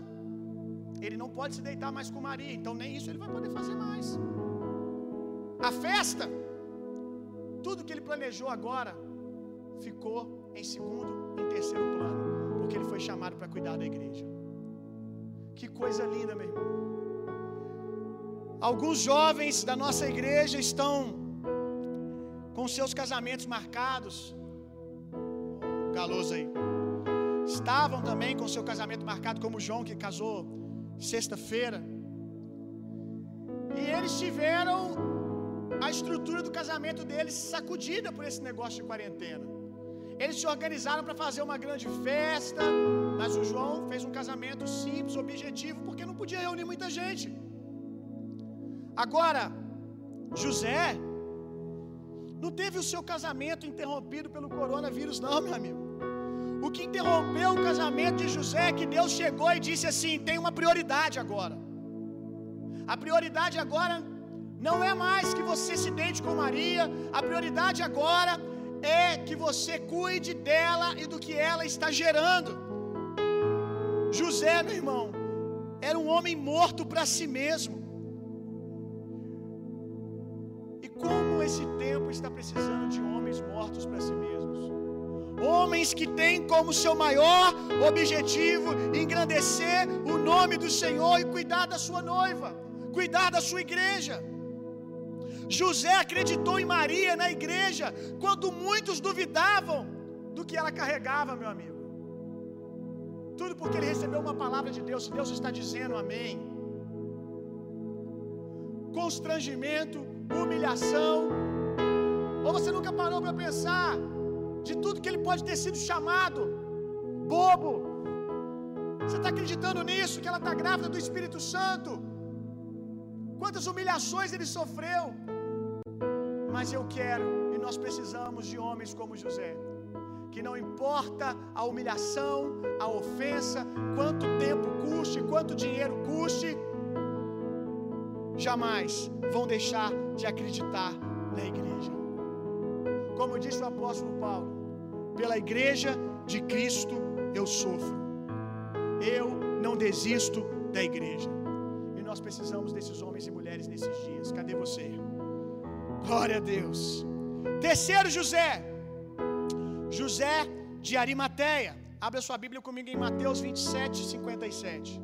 ele não pode se deitar mais com Maria, então nem isso ele vai poder fazer mais. A festa, tudo que ele planejou agora, ficou em segundo, em terceiro plano, porque ele foi chamado para cuidar da igreja. Que coisa linda, meu irmão. Alguns jovens da nossa igreja estão com seus casamentos marcados. Galoso aí. Estavam também com seu casamento marcado, como João que casou sexta-feira. E eles tiveram a estrutura do casamento deles sacudida por esse negócio de quarentena. Eles se organizaram para fazer uma grande festa, mas o João fez um casamento simples, objetivo, porque não podia reunir muita gente. Agora, José não teve o seu casamento interrompido pelo coronavírus, não, meu amigo. O que interrompeu o casamento de José é que Deus chegou e disse assim: tem uma prioridade agora. A prioridade agora não é mais que você se deite com Maria, a prioridade agora é que você cuide dela e do que ela está gerando. José, meu irmão, era um homem morto para si mesmo. Esse tempo está precisando de homens mortos para si mesmos. Homens que têm como seu maior objetivo engrandecer o nome do Senhor e cuidar da sua noiva, cuidar da sua igreja. José acreditou em Maria na igreja quando muitos duvidavam do que ela carregava, meu amigo. Tudo porque ele recebeu uma palavra de Deus, Deus está dizendo amém. Constrangimento, humilhação. Ou você nunca parou para pensar de tudo que ele pode ter sido chamado bobo? Você está acreditando nisso? Que ela está grávida do Espírito Santo? Quantas humilhações ele sofreu? Mas eu quero, e nós precisamos de homens como José, que não importa a humilhação, a ofensa, quanto tempo custe, quanto dinheiro custe, jamais vão deixar de acreditar na igreja. Como disse o apóstolo Paulo, pela igreja de Cristo eu sofro. Eu não desisto da igreja. E nós precisamos desses homens e mulheres nesses dias. Cadê você? Glória a Deus. Terceiro José. José de Arimateia. Abra sua Bíblia comigo em Mateus 27, 57.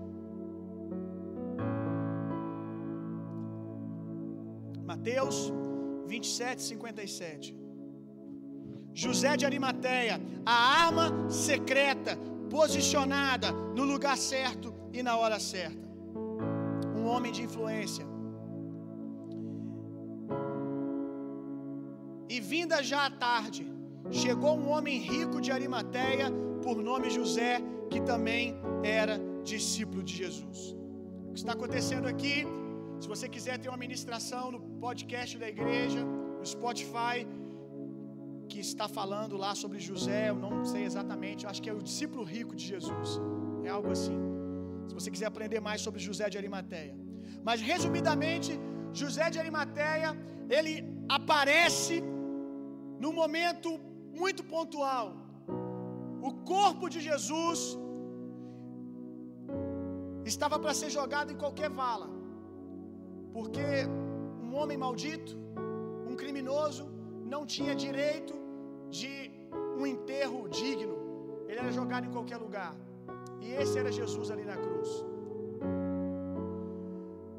Mateus 27, 57. José de Arimateia, a arma secreta, posicionada no lugar certo e na hora certa. Um homem de influência. E vinda já à tarde, chegou um homem rico de Arimateia, por nome José, que também era discípulo de Jesus. O que está acontecendo aqui? Se você quiser ter uma ministração no podcast da igreja, no Spotify, que está falando lá sobre José, eu não sei exatamente, eu acho que é o discípulo rico de Jesus. É algo assim. Se você quiser aprender mais sobre José de Arimateia. Mas resumidamente, José de Arimateia, ele aparece num momento muito pontual. O corpo de Jesus estava para ser jogado em qualquer vala. Porque um homem maldito, um criminoso, não tinha direito de um enterro digno. Ele era jogado em qualquer lugar. E esse era Jesus ali na cruz.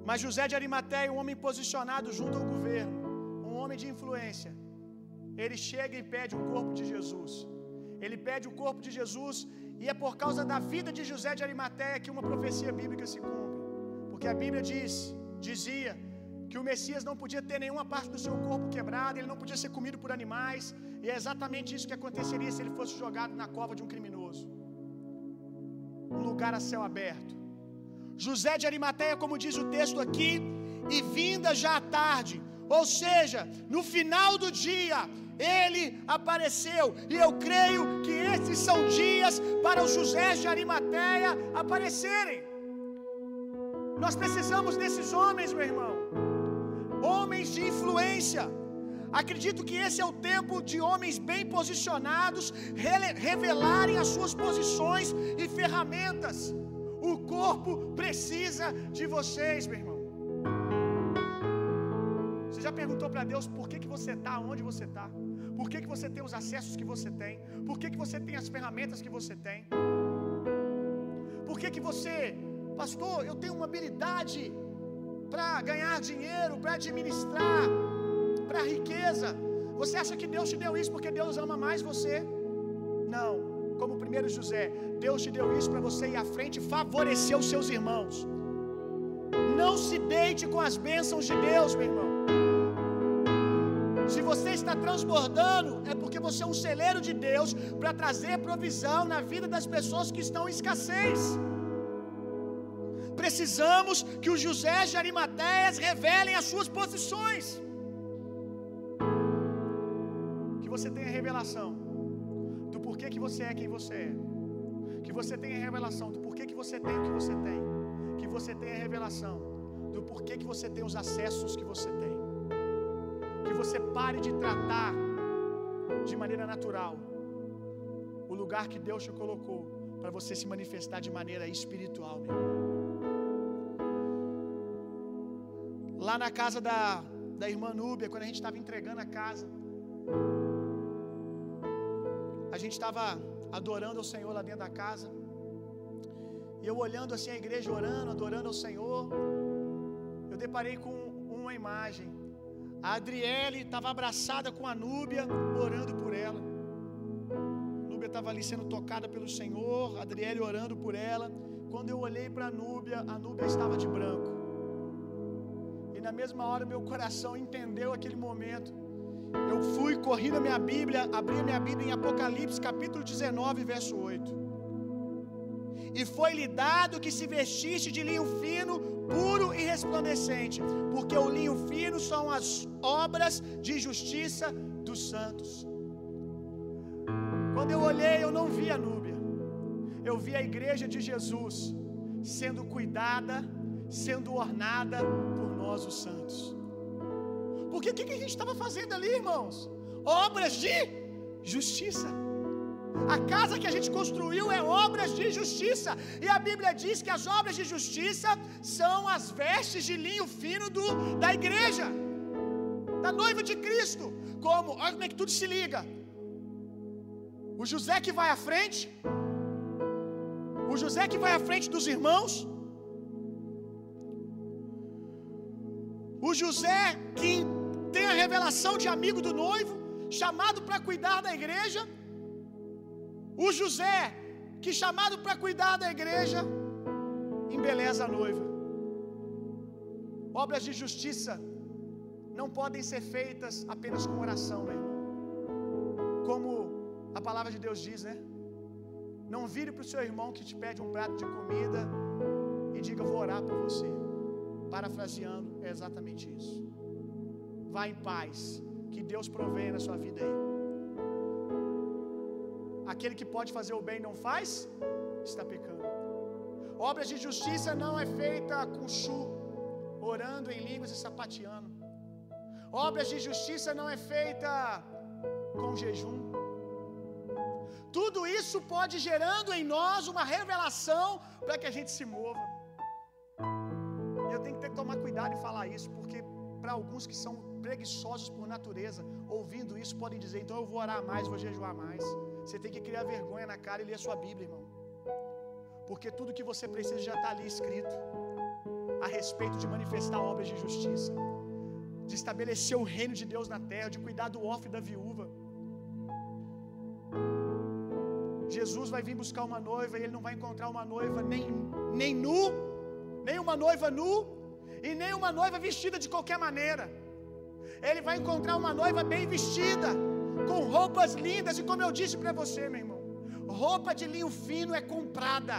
Mas José de Arimateia, um homem posicionado junto ao governo, um homem de influência, ele chega e pede o corpo de Jesus. Ele pede o corpo de Jesus e é por causa da vida de José de Arimateia que uma profecia bíblica se cumpre. Porque a Bíblia diz, dizia que o Messias não podia ter nenhuma parte do seu corpo quebrada, ele não podia ser comido por animais, e é exatamente isso que aconteceria se ele fosse jogado na cova de um criminoso. Um lugar a céu aberto. José de Arimateia, como diz o texto aqui, e vinda já à tarde, ou seja, no final do dia, ele apareceu, e eu creio que esses são dias para os José de Arimateia aparecerem. Nós precisamos desses homens, meu irmão, homens de influência. Acredito que esse é o tempo de homens bem posicionados revelarem as suas posições e ferramentas. O corpo precisa de vocês, meu irmão. Você já perguntou para Deus por que, que você está onde você está? Por que, que você tem os acessos que você tem? Por que, que você tem as ferramentas que você tem? Por que, que você, pastor, eu tenho uma habilidade para ganhar dinheiro, para administrar, para riqueza. Você acha que Deus te deu isso porque Deus ama mais você? Não. Como o primeiro José, Deus te deu isso para você ir à frente e favorecer os seus irmãos. Não se deite com as bênçãos de Deus, meu irmão. Se você está transbordando, é porque você é um celeiro de Deus para trazer provisão na vida das pessoas que estão em escassez. Precisamos que os José de Arimateias revelem as suas posições. Que você tenha revelação do porquê que você é quem você é. Que você tenha revelação do porquê que você tem o que você tem. Que você tenha revelação do porquê que você tem os acessos que você tem. Que você pare de tratar de maneira natural o lugar que Deus te colocou para você se manifestar de maneira espiritual, meu. Lá na casa da, da irmã Núbia, quando a gente estava entregando a casa, a gente estava adorando ao Senhor lá dentro da casa. E eu olhando assim a igreja orando, adorando ao Senhor, eu deparei com uma imagem. A Adriele estava abraçada com a Núbia, orando por ela. Estava ali sendo tocada pelo Senhor, Adriele orando por ela. Quando eu olhei para a Núbia, a Núbia estava de branco. E na mesma hora meu coração entendeu aquele momento. Eu fui, corri na minha Bíblia, abri a minha Bíblia em Apocalipse, capítulo 19, verso 8. E foi-lhe dado que se vestisse de linho fino, puro e resplandecente, porque o linho fino são as obras de justiça dos santos. Quando eu olhei, eu não vi a Núbia, eu vi a igreja de Jesus sendo cuidada, sendo ornada por nós, os santos. Porque o que, que a gente estava fazendo ali, irmãos? Obras de justiça. A casa que a gente construiu é obras de justiça. E a Bíblia diz que as obras de justiça são as vestes de linho fino do, da igreja, da noiva de Cristo. Como? Olha como é que tudo se liga. O José que vai à frente, o José que vai à frente dos irmãos, o José que tem a revelação de amigo do noivo, chamado para cuidar da igreja, o José, que chamado para cuidar da igreja, embeleza a noiva. Obras de justiça não podem ser feitas apenas com oração, meu irmão. Como a palavra de Deus diz, né? Não vire para o seu irmão que te pede um prato de comida e diga, vou orar por você. Parafraseando, é exatamente isso. Vá em paz, que Deus provém na sua vida aí. Aquele que pode fazer o bem não faz, está pecando. Obras de justiça não é feita com chu, orando em línguas e sapateando. Obras de justiça não é feita com jejum. Tudo isso pode gerando em nós uma revelação para que a gente se mova. E eu tenho que ter que tomar cuidado e falar isso, porque para alguns que são preguiçosos por natureza, ouvindo isso, podem dizer: então eu vou orar mais, vou jejuar mais. Você tem que criar vergonha na cara e ler a sua Bíblia, irmão. Porque tudo que você precisa já está ali escrito a respeito de manifestar obras de justiça. de estabelecer o reino de Deus na terra, de cuidar do órfão e da viúva. Jesus vai vir buscar uma noiva e ele não vai encontrar uma noiva nem, nem nu, nem uma noiva nu e nem uma noiva vestida de qualquer maneira. Ele vai encontrar uma noiva bem vestida, com roupas lindas, e como eu disse para você, meu irmão, roupa de linho fino é comprada.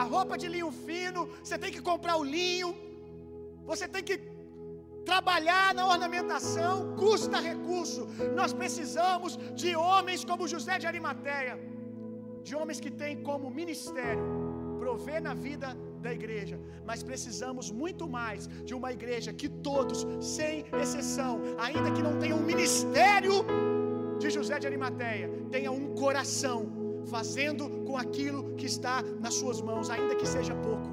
A roupa de linho fino, você tem que comprar o linho, você tem que trabalhar na ornamentação, custa recurso. Nós precisamos de homens como José de Arimateia, de homens que têm como ministério prover na vida da igreja, mas precisamos muito mais de uma igreja que todos, sem exceção, ainda que não tenham um ministério de José de Arimateia, tenha um coração fazendo com aquilo que está nas suas mãos, ainda que seja pouco.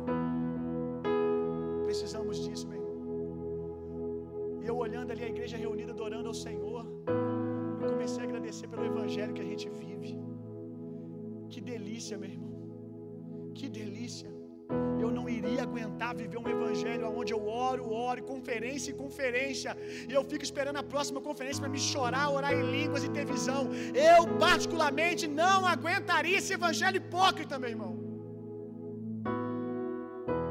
Precisamos disso. Eu olhando ali a igreja reunida adorando ao Senhor, eu comecei a agradecer pelo evangelho que a gente vive. Que delícia, meu irmão. Que delícia. Eu não iria aguentar viver um evangelho onde eu oro, oro, conferência e conferência, e eu fico esperando a próxima conferência para me chorar, orar em línguas e ter visão. Eu, particularmente, não aguentaria esse evangelho hipócrita, meu irmão.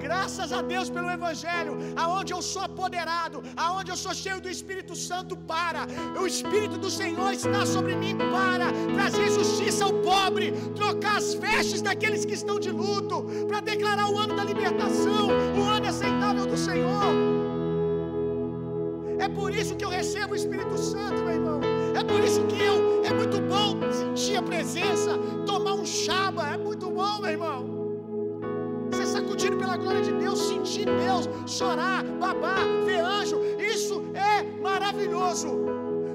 Graças a Deus pelo Evangelho, aonde eu sou apoderado, aonde eu sou cheio do Espírito Santo para. O Espírito do Senhor está sobre mim para trazer justiça ao pobre, trocar as vestes daqueles que estão de luto, para declarar o ano da libertação, o ano aceitável do Senhor. É por isso que eu recebo o Espírito Santo, meu irmão. É por isso que eu é muito bom sentir a presença, tomar um chaba, é muito bom, meu irmão sacudido pela glória de Deus, sentir Deus, chorar, babar, ver anjo, isso é maravilhoso.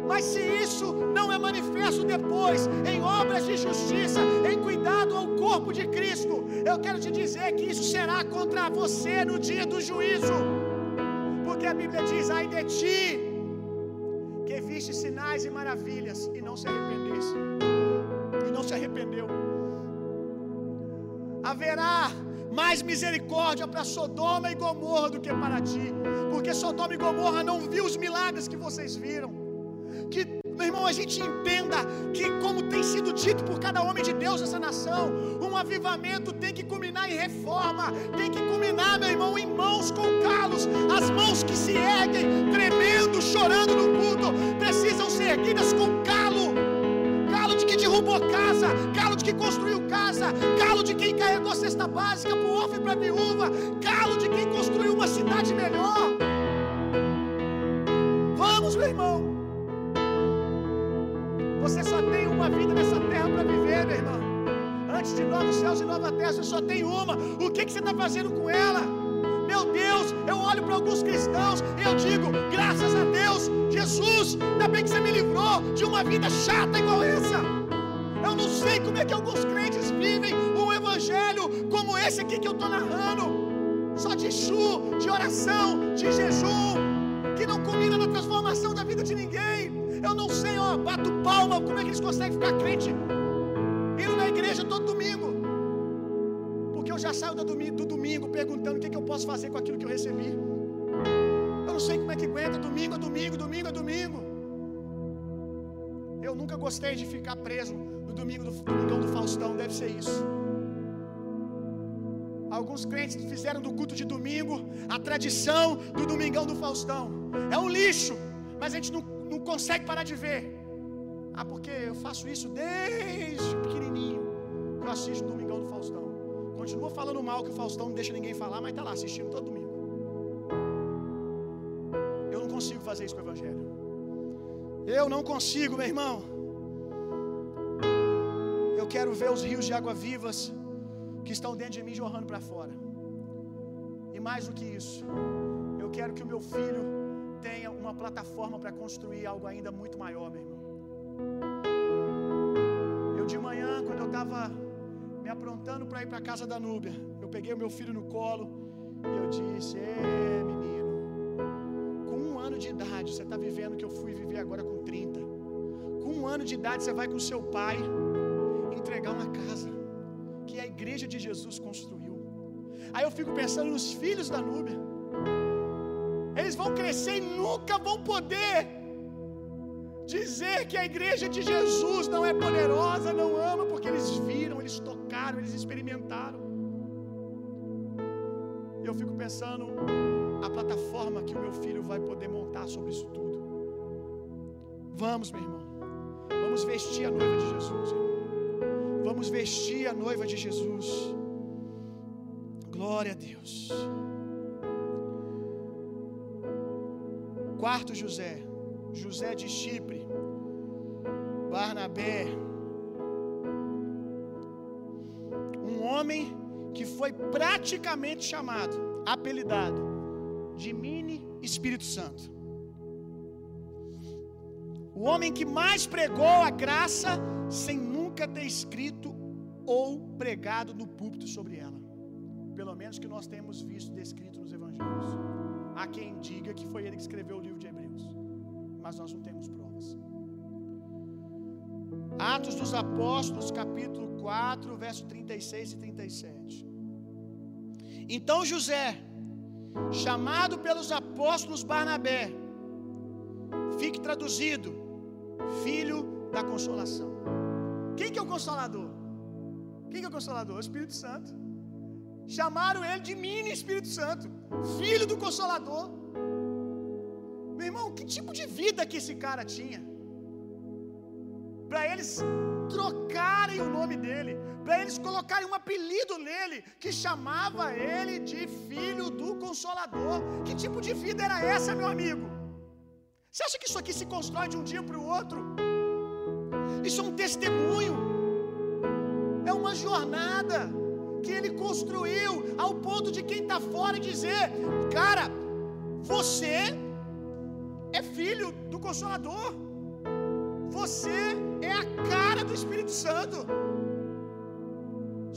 Mas se isso não é manifesto depois em obras de justiça, em cuidado ao corpo de Cristo, eu quero te dizer que isso será contra você no dia do juízo. Porque a Bíblia diz: ai de ti, que viste sinais e maravilhas e não se arrependesse. E não se arrependeu. Haverá mais misericórdia para Sodoma e Gomorra do que para ti, porque Sodoma e Gomorra não viu os milagres que vocês viram. Que, meu irmão, a gente entenda que, como tem sido dito por cada homem de Deus nessa nação, um avivamento tem que culminar em reforma, tem que culminar, meu irmão, em mãos com calos, as mãos que se erguem, tremendo, chorando no culto, precisam ser erguidas com calo calo de quem derrubou casa, calo de quem construiu casa, calo de quem carregou cesta básica para o órfão e para a viúva, calo de quem construiu uma cidade melhor. Vamos, meu irmão. Você só tem uma vida nessa terra para viver, meu irmão. Antes de novos céus e nova terra, você só tem uma. O que, que você está fazendo com ela? Meu Deus, eu olho para alguns cristãos e eu digo: graças a Deus, Jesus, ainda bem que você me livrou de uma vida chata igual essa. Eu não sei como é que alguns crentes vivem um evangelho como esse aqui que eu estou narrando, só de chu, de oração, de jejum, que não combina na transformação da vida de ninguém. Eu não sei, ó, bato palma, como é que eles conseguem ficar crente indo na igreja todo domingo porque eu já saio do domingo, do domingo perguntando o que, que eu posso fazer com aquilo que eu recebi. Eu não sei como é que aguenta domingo a domingo, domingo a domingo. Eu nunca gostei de ficar preso no domingo do domingão do Faustão, deve ser isso. Alguns crentes fizeram do culto de domingo a tradição do domingão do Faustão. É um lixo, mas a gente não, não consegue parar de ver. Ah, porque eu faço isso desde pequenininho. Eu assisto o domingão do Faustão. Continua falando mal que o Faustão não deixa ninguém falar, mas está lá assistindo todo domingo. Eu não consigo fazer isso com o Evangelho. Eu não consigo, meu irmão. Eu quero ver os rios de água vivas que estão dentro de mim jorrando para fora. E mais do que isso, eu quero que o meu filho tenha uma plataforma para construir algo ainda muito maior, meu irmão. Eu de manhã, quando eu estava me aprontando para ir para a casa da Núbia. Eu peguei o meu filho no colo e eu disse: Ê, menino, com um ano de idade, você está vivendo o que eu fui viver agora com 30. Com um ano de idade, você vai com seu pai entregar uma casa que a igreja de Jesus construiu. Aí eu fico pensando nos filhos da Núbia. Eles vão crescer e nunca vão poder dizer que a igreja de Jesus não é poderosa, não ama, porque eles viram, eles tocaram, eles experimentaram. Eu fico pensando a plataforma que o meu filho vai poder montar sobre isso tudo. Vamos, meu irmão. Vamos vestir a noiva de Jesus, irmão. Vamos vestir a noiva de Jesus. Glória a Deus. Quarto José, José de Chipre, Barnabé, um homem que foi praticamente chamado, apelidado de mini Espírito Santo. O homem que mais pregou a graça sem nunca ter escrito ou pregado no púlpito sobre ela. Pelo menos que nós temos visto descrito nos evangelhos. Há quem diga que foi ele que escreveu o livro de Hebreus, mas nós não temos provas. Atos dos Apóstolos, capítulo 4, verso 36 e 37. Então José, chamado pelos apóstolos Barnabé, fique traduzido, filho da consolação. Quem que é o consolador? Quem que é o consolador? O Espírito Santo. Chamaram ele de mini Espírito Santo, filho do consolador. Meu irmão, que tipo de vida que esse cara tinha? Para eles trocarem o nome dele, para eles colocarem um apelido nele que chamava ele de filho do consolador. Que tipo de vida era essa, meu amigo? Você acha que isso aqui se constrói de um dia para o outro? Isso é um testemunho, é uma jornada que ele construiu ao ponto de quem está fora dizer: Cara, você é filho do Consolador, você é a cara do Espírito Santo.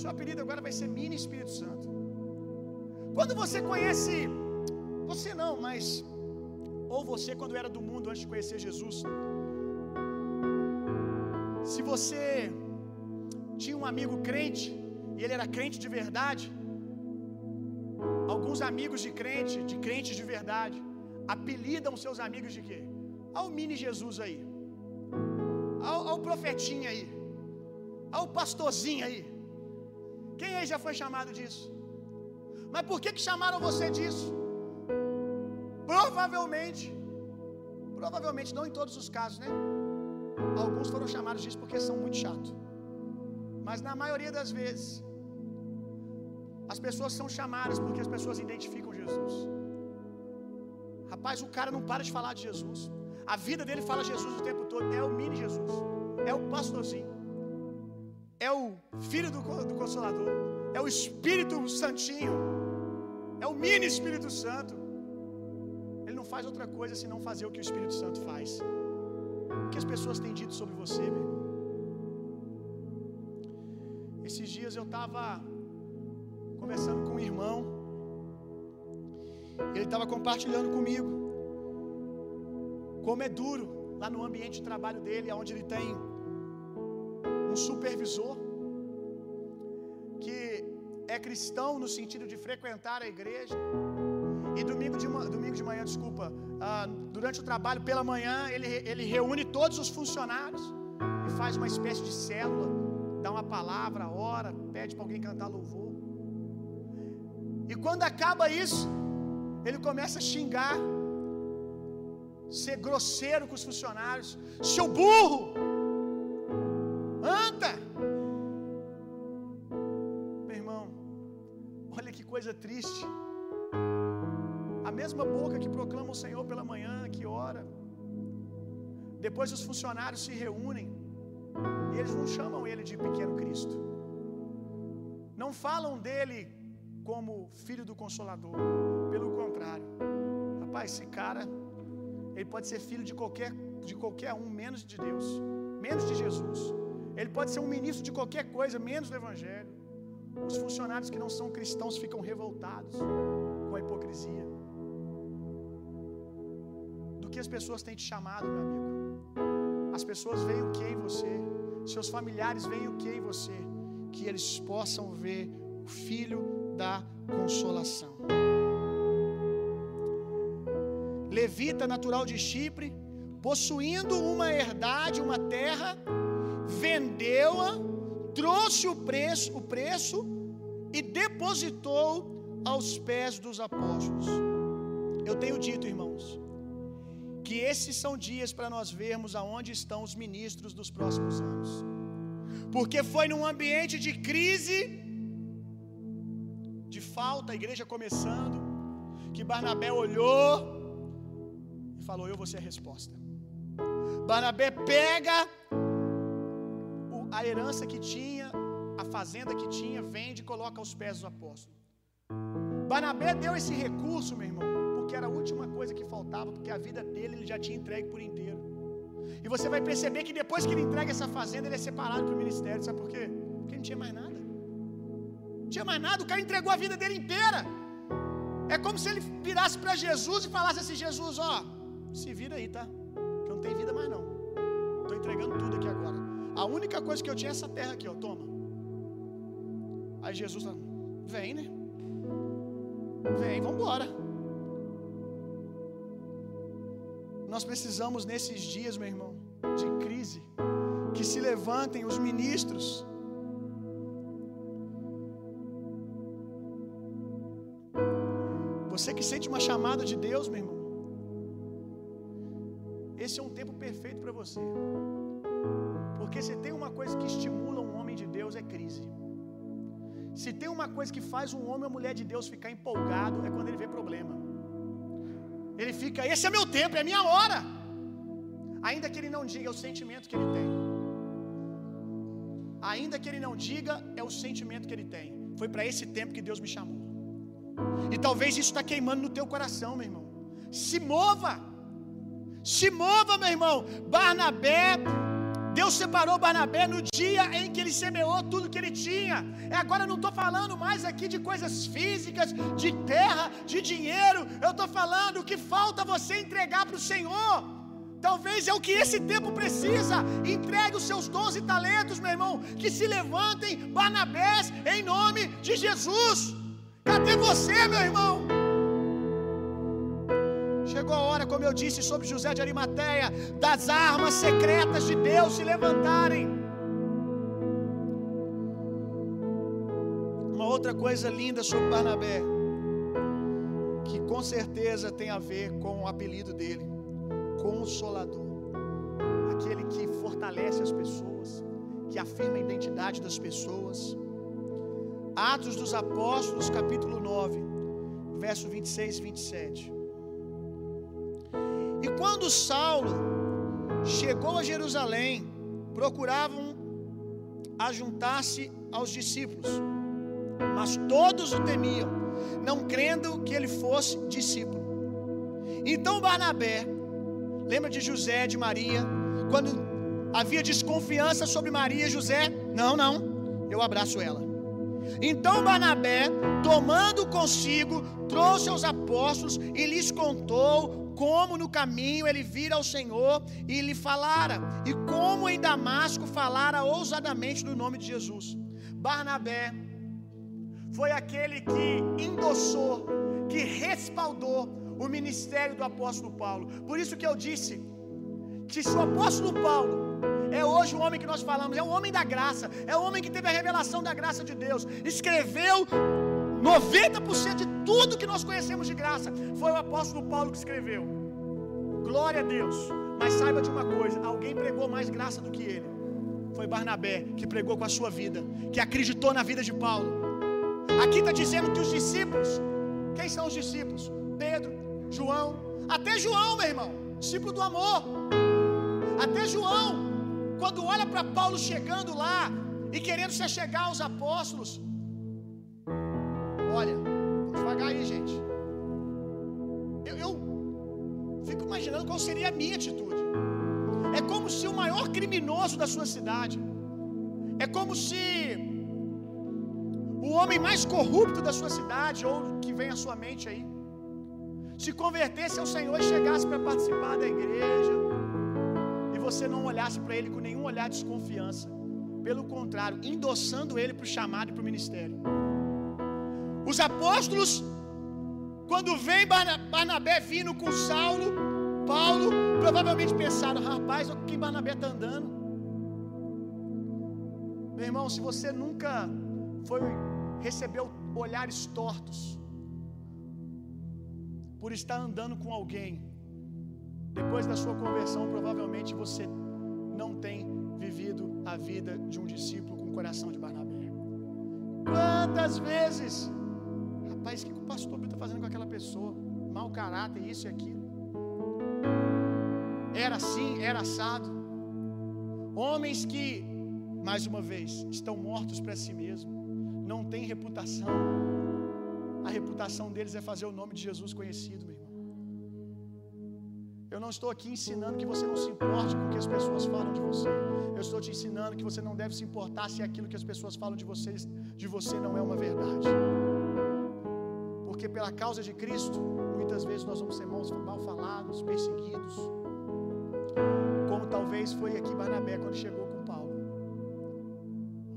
Seu apelido agora vai ser Mini Espírito Santo. Quando você conhece, você não, mas ou você quando era do mundo antes de conhecer Jesus, se você tinha um amigo crente e ele era crente de verdade, alguns amigos de crente, de crentes de verdade, apelidam seus amigos de quê? Ao mini Jesus aí, ao, ao profetinho aí, ao pastorzinho aí. Quem aí já foi chamado disso? Mas por que que chamaram você disso? Provavelmente, provavelmente não em todos os casos, né? Alguns foram chamados disso porque são muito chato. Mas na maioria das vezes, as pessoas são chamadas porque as pessoas identificam Jesus. Rapaz, o cara não para de falar de Jesus. A vida dele fala Jesus o tempo todo. É o mini Jesus. É o pastorzinho. É o filho do, do Consolador. É o Espírito Santinho. É o mini Espírito Santo. Ele não faz outra coisa senão fazer o que o Espírito Santo faz. O que as pessoas têm dito sobre você, meu irmão? Esses dias eu estava conversando com um irmão. Ele estava compartilhando comigo como é duro lá no ambiente de trabalho dele, onde ele tem um supervisor que é cristão no sentido de frequentar a igreja. E domingo de, domingo de manhã, desculpa, uh, durante o trabalho pela manhã, ele, ele reúne todos os funcionários e faz uma espécie de célula, dá uma palavra, ora, pede para alguém cantar louvor. E quando acaba isso, ele começa a xingar, ser grosseiro com os funcionários, seu burro, anta. Meu irmão, olha que coisa triste. Mesma boca que proclama o Senhor pela manhã, que ora. Depois os funcionários se reúnem e eles não chamam ele de pequeno Cristo. Não falam dele como filho do consolador. Pelo contrário. Rapaz, esse cara ele pode ser filho de qualquer de qualquer um menos de Deus, menos de Jesus. Ele pode ser um ministro de qualquer coisa menos do evangelho. Os funcionários que não são cristãos ficam revoltados com a hipocrisia. Que as pessoas têm te chamado, meu amigo? As pessoas veem o que em você? Seus familiares veem o que em você? Que eles possam ver o filho da consolação. levita natural de Chipre, possuindo uma herdade, uma terra, vendeu-a, trouxe o preço, o preço e depositou aos pés dos apóstolos. Eu tenho dito, irmãos, que esses são dias para nós vermos aonde estão os ministros dos próximos anos. Porque foi num ambiente de crise, de falta, a igreja começando, que Barnabé olhou e falou: Eu vou ser a resposta. Barnabé pega a herança que tinha, a fazenda que tinha, vende e coloca aos pés dos apóstolos. Barnabé deu esse recurso, meu irmão, era a última coisa que faltava, porque a vida dele ele já tinha entregue por inteiro. E você vai perceber que depois que ele entrega essa fazenda, ele é separado para o ministério. Sabe por quê? Porque não tinha mais nada. Não tinha mais nada, o cara entregou a vida dele inteira. É como se ele virasse para Jesus e falasse assim: Jesus, ó, se vira aí, tá? Que eu não tenho vida mais não. Estou entregando tudo aqui agora. A única coisa que eu tinha é essa terra aqui, ó, toma. Aí Jesus fala, vem, né? Vem, vamos embora. Nós precisamos nesses dias, meu irmão, de crise, que se levantem os ministros. Você que sente uma chamada de Deus, meu irmão, esse é um tempo perfeito para você. Porque se tem uma coisa que estimula um homem de Deus é crise. Se tem uma coisa que faz um homem ou mulher de Deus ficar empolgado é quando ele vê problema. Ele fica, esse é meu tempo, é minha hora. Ainda que ele não diga é o sentimento que ele tem. Ainda que ele não diga, é o sentimento que ele tem. Foi para esse tempo que Deus me chamou. E talvez isso está queimando no teu coração, meu irmão. Se mova. Se mova, meu irmão. Barnabé Deus separou Barnabé no dia em que ele semeou tudo que ele tinha. E agora não estou falando mais aqui de coisas físicas, de terra, de dinheiro. Eu estou falando o que falta você entregar para o Senhor. Talvez é o que esse tempo precisa. Entregue os seus dons e talentos, meu irmão. Que se levantem Barnabés em nome de Jesus. Cadê você, meu irmão? Chegou a hora, como eu disse sobre José de Arimateia, das armas secretas de Deus se levantarem. Uma outra coisa linda sobre Barnabé, que com certeza tem a ver com o apelido dele, Consolador. Aquele que fortalece as pessoas, que afirma a identidade das pessoas. Atos dos Apóstolos, capítulo 9, verso 26 e 27. E quando Saulo chegou a Jerusalém, procuravam ajuntar-se aos discípulos, mas todos o temiam, não crendo que ele fosse discípulo. Então Barnabé, lembra de José, de Maria, quando havia desconfiança sobre Maria e José, não, não, eu abraço ela. Então Barnabé, tomando consigo, trouxe aos apóstolos e lhes contou como no caminho ele vira ao Senhor e lhe falara, e como em Damasco falara ousadamente no nome de Jesus. Barnabé foi aquele que endossou, que respaldou o ministério do apóstolo Paulo. Por isso que eu disse que se o apóstolo Paulo é hoje o homem que nós falamos, é o homem da graça, é o homem que teve a revelação da graça de Deus, escreveu 90% de tudo que nós conhecemos de graça foi o apóstolo Paulo que escreveu. Glória a Deus. Mas saiba de uma coisa: alguém pregou mais graça do que ele. Foi Barnabé que pregou com a sua vida, que acreditou na vida de Paulo. Aqui está dizendo que os discípulos, quem são os discípulos? Pedro, João, até João, meu irmão, discípulo do amor. Até João, quando olha para Paulo chegando lá e querendo se chegar aos apóstolos, olha, vamos devagar aí, gente. Eu, eu fico imaginando qual seria a minha atitude. É como se o maior criminoso da sua cidade, é como se o homem mais corrupto da sua cidade, ou que vem à sua mente aí, se convertesse ao Senhor e chegasse para participar da igreja, e você não olhasse para ele com nenhum olhar de desconfiança, pelo contrário, endossando ele para o chamado e para o ministério. Os apóstolos, Quando vem Barnabé vindo com Saulo, Paulo provavelmente pensaram: rapaz, o que Barnabé está andando? Meu irmão, se você nunca foi recebeu olhares tortos por estar andando com alguém, depois da sua conversão, provavelmente você não tem vivido a vida de um discípulo com o coração de Barnabé. Quantas vezes, rapaz, o que o pastor está fazendo com aquela pessoa? Mau caráter, isso e aquilo. Era assim, era assado. Homens que, mais uma vez, estão mortos para si mesmos, não têm reputação. A reputação deles é fazer o nome de Jesus conhecido, meu irmão. Eu não estou aqui ensinando que você não se importe com o que as pessoas falam de você. Eu estou te ensinando que você não deve se importar se aquilo que as pessoas falam de você, de você não é uma verdade. Porque pela causa de Cristo, muitas vezes nós vamos ser mal falados, perseguidos. Como talvez foi aqui Barnabé quando chegou com Paulo.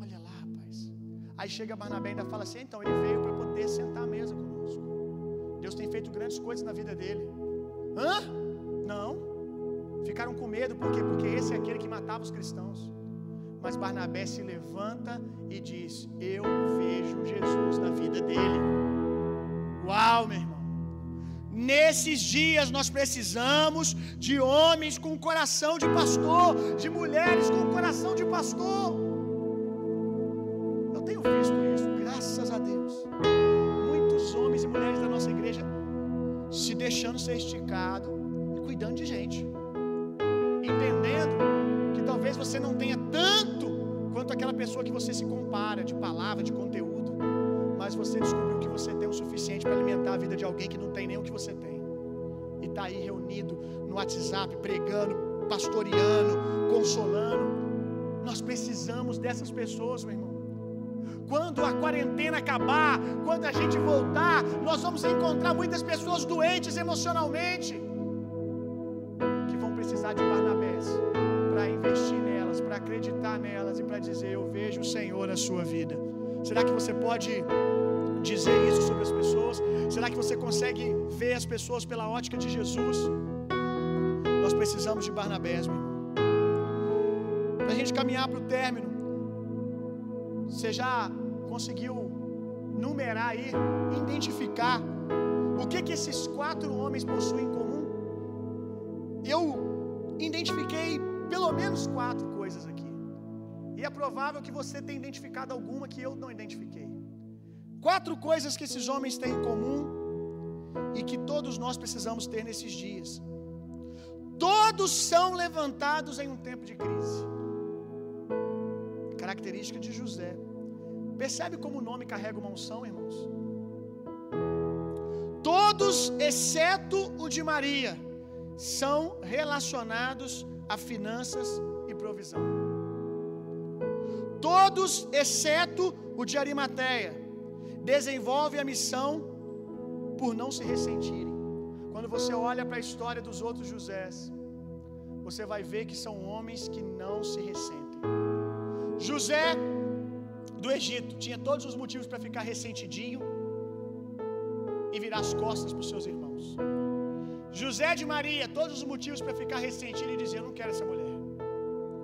Olha lá, rapaz. Aí chega Barnabé e ainda fala assim: então ele veio para poder sentar à mesa conosco. Deus tem feito grandes coisas na vida dele. Hã? Não. Ficaram com medo, por quê? Porque esse é aquele que matava os cristãos. Mas Barnabé se levanta e diz: Eu vejo Jesus na vida dele. Uau, meu irmão. Nesses dias nós precisamos de homens com coração de pastor, de mulheres com coração de pastor. Eu tenho visto isso, graças a Deus. Muitos homens e mulheres da nossa igreja se deixando ser esticado e cuidando de gente. Entendendo que talvez você não tenha tanto quanto aquela pessoa que você se compara de palavra, de conteúdo, mas você descobriu que você tem o suficiente para alimentar a vida de alguém que não tem nem o que você tem. E está aí reunido no WhatsApp, pregando, pastoreando, consolando. Nós precisamos dessas pessoas, meu irmão. Quando a quarentena acabar, quando a gente voltar, nós vamos encontrar muitas pessoas doentes emocionalmente que vão precisar de Barnabés para investir nelas, para acreditar nelas e para dizer: Eu vejo o Senhor na sua vida. Será que você pode dizer isso sobre as pessoas? Será que você consegue ver as pessoas pela ótica de Jesus? Nós precisamos de Barnabés, meu irmão. Para a gente caminhar para o término, você já conseguiu numerar aí, identificar o que que esses quatro homens possuem em comum? Eu identifiquei pelo menos quatro coisas aqui. E é provável que você tenha identificado alguma que eu não identifiquei. Quatro coisas que esses homens têm em comum e que todos nós precisamos ter nesses dias. Todos são levantados em um tempo de crise. Característica de José. Percebe como o nome carrega uma unção, irmãos? Todos, exceto o de Maria, são relacionados a finanças e provisão. Todos, exceto o de Arimateia, desenvolvem a missão por não se ressentirem. Quando você olha para a história dos outros Josés, você vai ver que são homens que não se ressentem. José do Egito tinha todos os motivos para ficar ressentidinho e virar as costas para os seus irmãos. José de Maria, todos os motivos para ficar ressentido e dizer: Eu não quero essa mulher.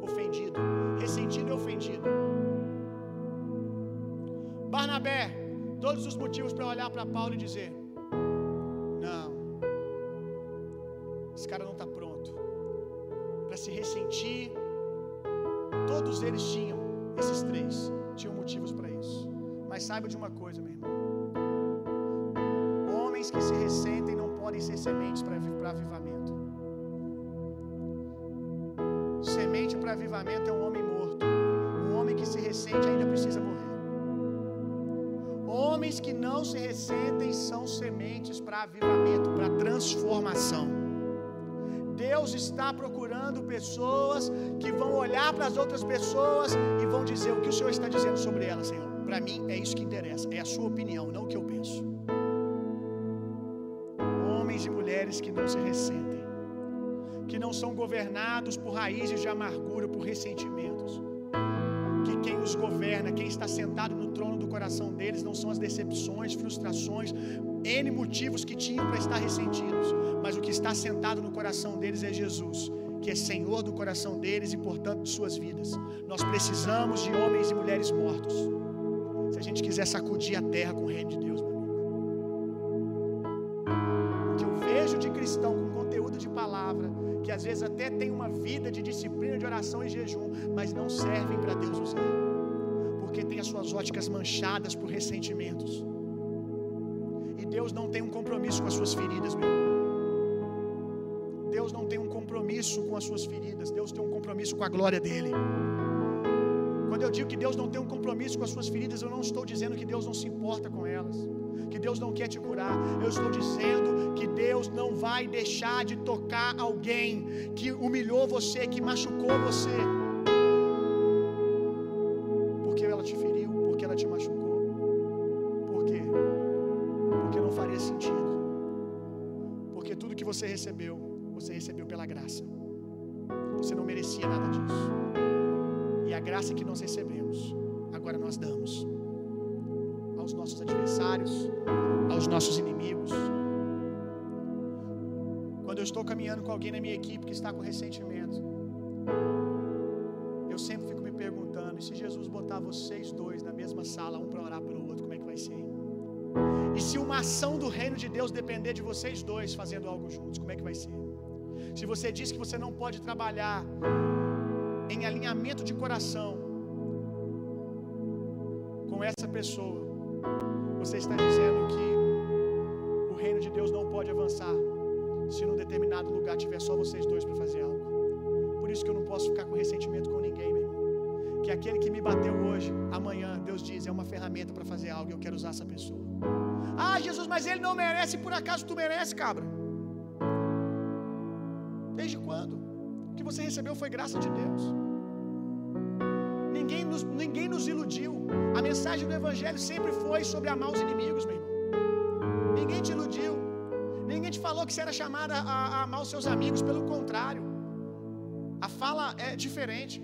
Ofendido, ressentido e ofendido. Barnabé, todos os motivos para olhar para Paulo e dizer: Não, esse cara não está pronto. Para se ressentir, todos eles tinham, esses três, tinham motivos para isso. Mas saiba de uma coisa, meu irmão: homens que se ressentem não podem ser sementes para avivamento. Semente para avivamento é um homem morto. Um homem que se ressente ainda precisa morrer. Homens que não se ressentem são sementes para avivamento, para transformação. Deus está procurando pessoas que vão olhar para as outras pessoas e vão dizer o que o Senhor está dizendo sobre elas, Senhor. Para mim é isso que interessa, é a sua opinião, não o que eu penso. Homens e mulheres que não se ressentem, que não são governados por raízes de amargura, por ressentimentos. Que quem os governa, quem está sentado no trono do coração deles, não são as decepções, frustrações, N motivos que tinham para estar ressentidos, mas o que está sentado no coração deles é Jesus, que é Senhor do coração deles e, portanto, de suas vidas. Nós precisamos de homens e mulheres mortos. Se a gente quiser sacudir a terra com o reino de Deus, meu amigo. O que eu vejo de cristão com conteúdo de palavra, que às vezes até tem uma vida de disciplina de oração e jejum, mas não servem para Deus usar, porque tem as suas óticas manchadas por ressentimentos. E Deus não tem um compromisso com as suas feridas, meu. Deus não tem um compromisso com as suas feridas, Deus tem um compromisso com a glória dele. Quando eu digo que Deus não tem um compromisso com as suas feridas, eu não estou dizendo que Deus não se importa com elas, que Deus não quer te curar. Eu estou dizendo que Deus não vai deixar de tocar alguém que humilhou você, que machucou você. Você recebeu, você recebeu pela graça. Você não merecia nada disso. E a graça que nós recebemos, agora nós damos aos nossos adversários, aos nossos inimigos. Quando eu estou caminhando com alguém na minha equipe que está com ressentimento, eu sempre fico me perguntando: e se Jesus botar vocês dois na mesma sala, um para orar pelo outro, como é que vai ser? E se uma ação do reino de Deus depender de vocês dois fazendo algo juntos, como é que vai ser? Se você diz que você não pode trabalhar em alinhamento de coração com essa pessoa, você está dizendo que o reino de Deus não pode avançar se num determinado lugar tiver só vocês dois para fazer algo. Por isso que eu não posso ficar com ressentimento com ninguém, meu irmão. Que aquele que me bateu hoje, amanhã, Deus diz, é uma ferramenta para fazer algo e eu quero usar essa pessoa. Ah, Jesus, mas ele não merece, por acaso tu merece, cabra? Desde quando? O que você recebeu foi graça de Deus. Ninguém nos, ninguém nos iludiu. A mensagem do Evangelho sempre foi sobre amar os inimigos, meu irmão. Ninguém te iludiu. Ninguém te falou que você era chamado a, a amar os seus amigos. Pelo contrário, a fala é diferente.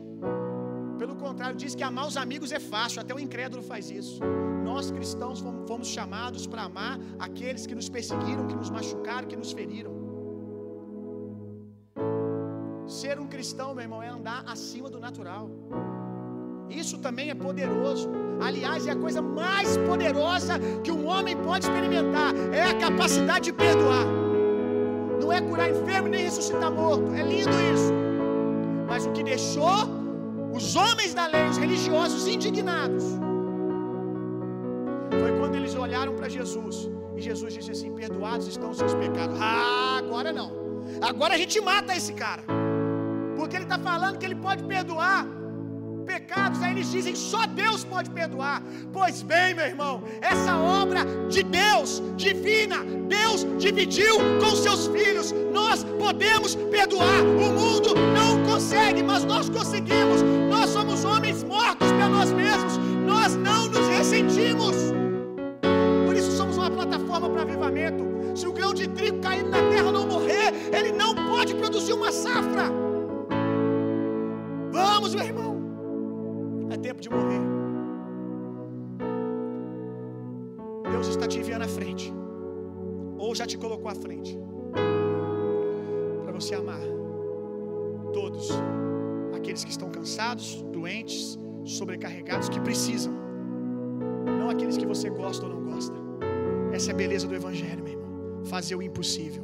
Pelo contrário, diz que amar os amigos é fácil, até o incrédulo faz isso. Nós cristãos fomos, chamados para amar aqueles que nos perseguiram, que nos machucaram, que nos feriram. Ser um cristão, meu irmão, é andar acima do natural. Isso também é poderoso. Aliás, é a coisa mais poderosa que um homem pode experimentar. É a capacidade de perdoar. Não é curar enfermo nem ressuscitar morto. É lindo isso. Mas o que deixou os homens da lei, os religiosos indignados, foi quando eles olharam para Jesus. E Jesus disse assim: Perdoados estão os seus pecados. Ah, agora não. Agora a gente mata esse cara. Porque ele está falando que ele pode perdoar pecados, aí eles dizem só Deus pode perdoar. Pois bem, meu irmão, essa obra de Deus, divina, Deus dividiu com seus filhos. Nós podemos perdoar. O mundo não consegue, mas nós conseguimos. Nós somos homens mortos para nós mesmos. Nós não nos ressentimos. Por isso somos uma plataforma para avivamento. Se o grão de trigo caindo na terra não morrer, ele não pode produzir uma safra. Vamos, meu irmão. É tempo de morrer. Deus está te enviando à frente, ou já te colocou à frente, para você amar todos aqueles que estão cansados, doentes, sobrecarregados, que precisam, não aqueles que você gosta ou não gosta. Essa é a beleza do Evangelho, meu irmão. Fazer o impossível.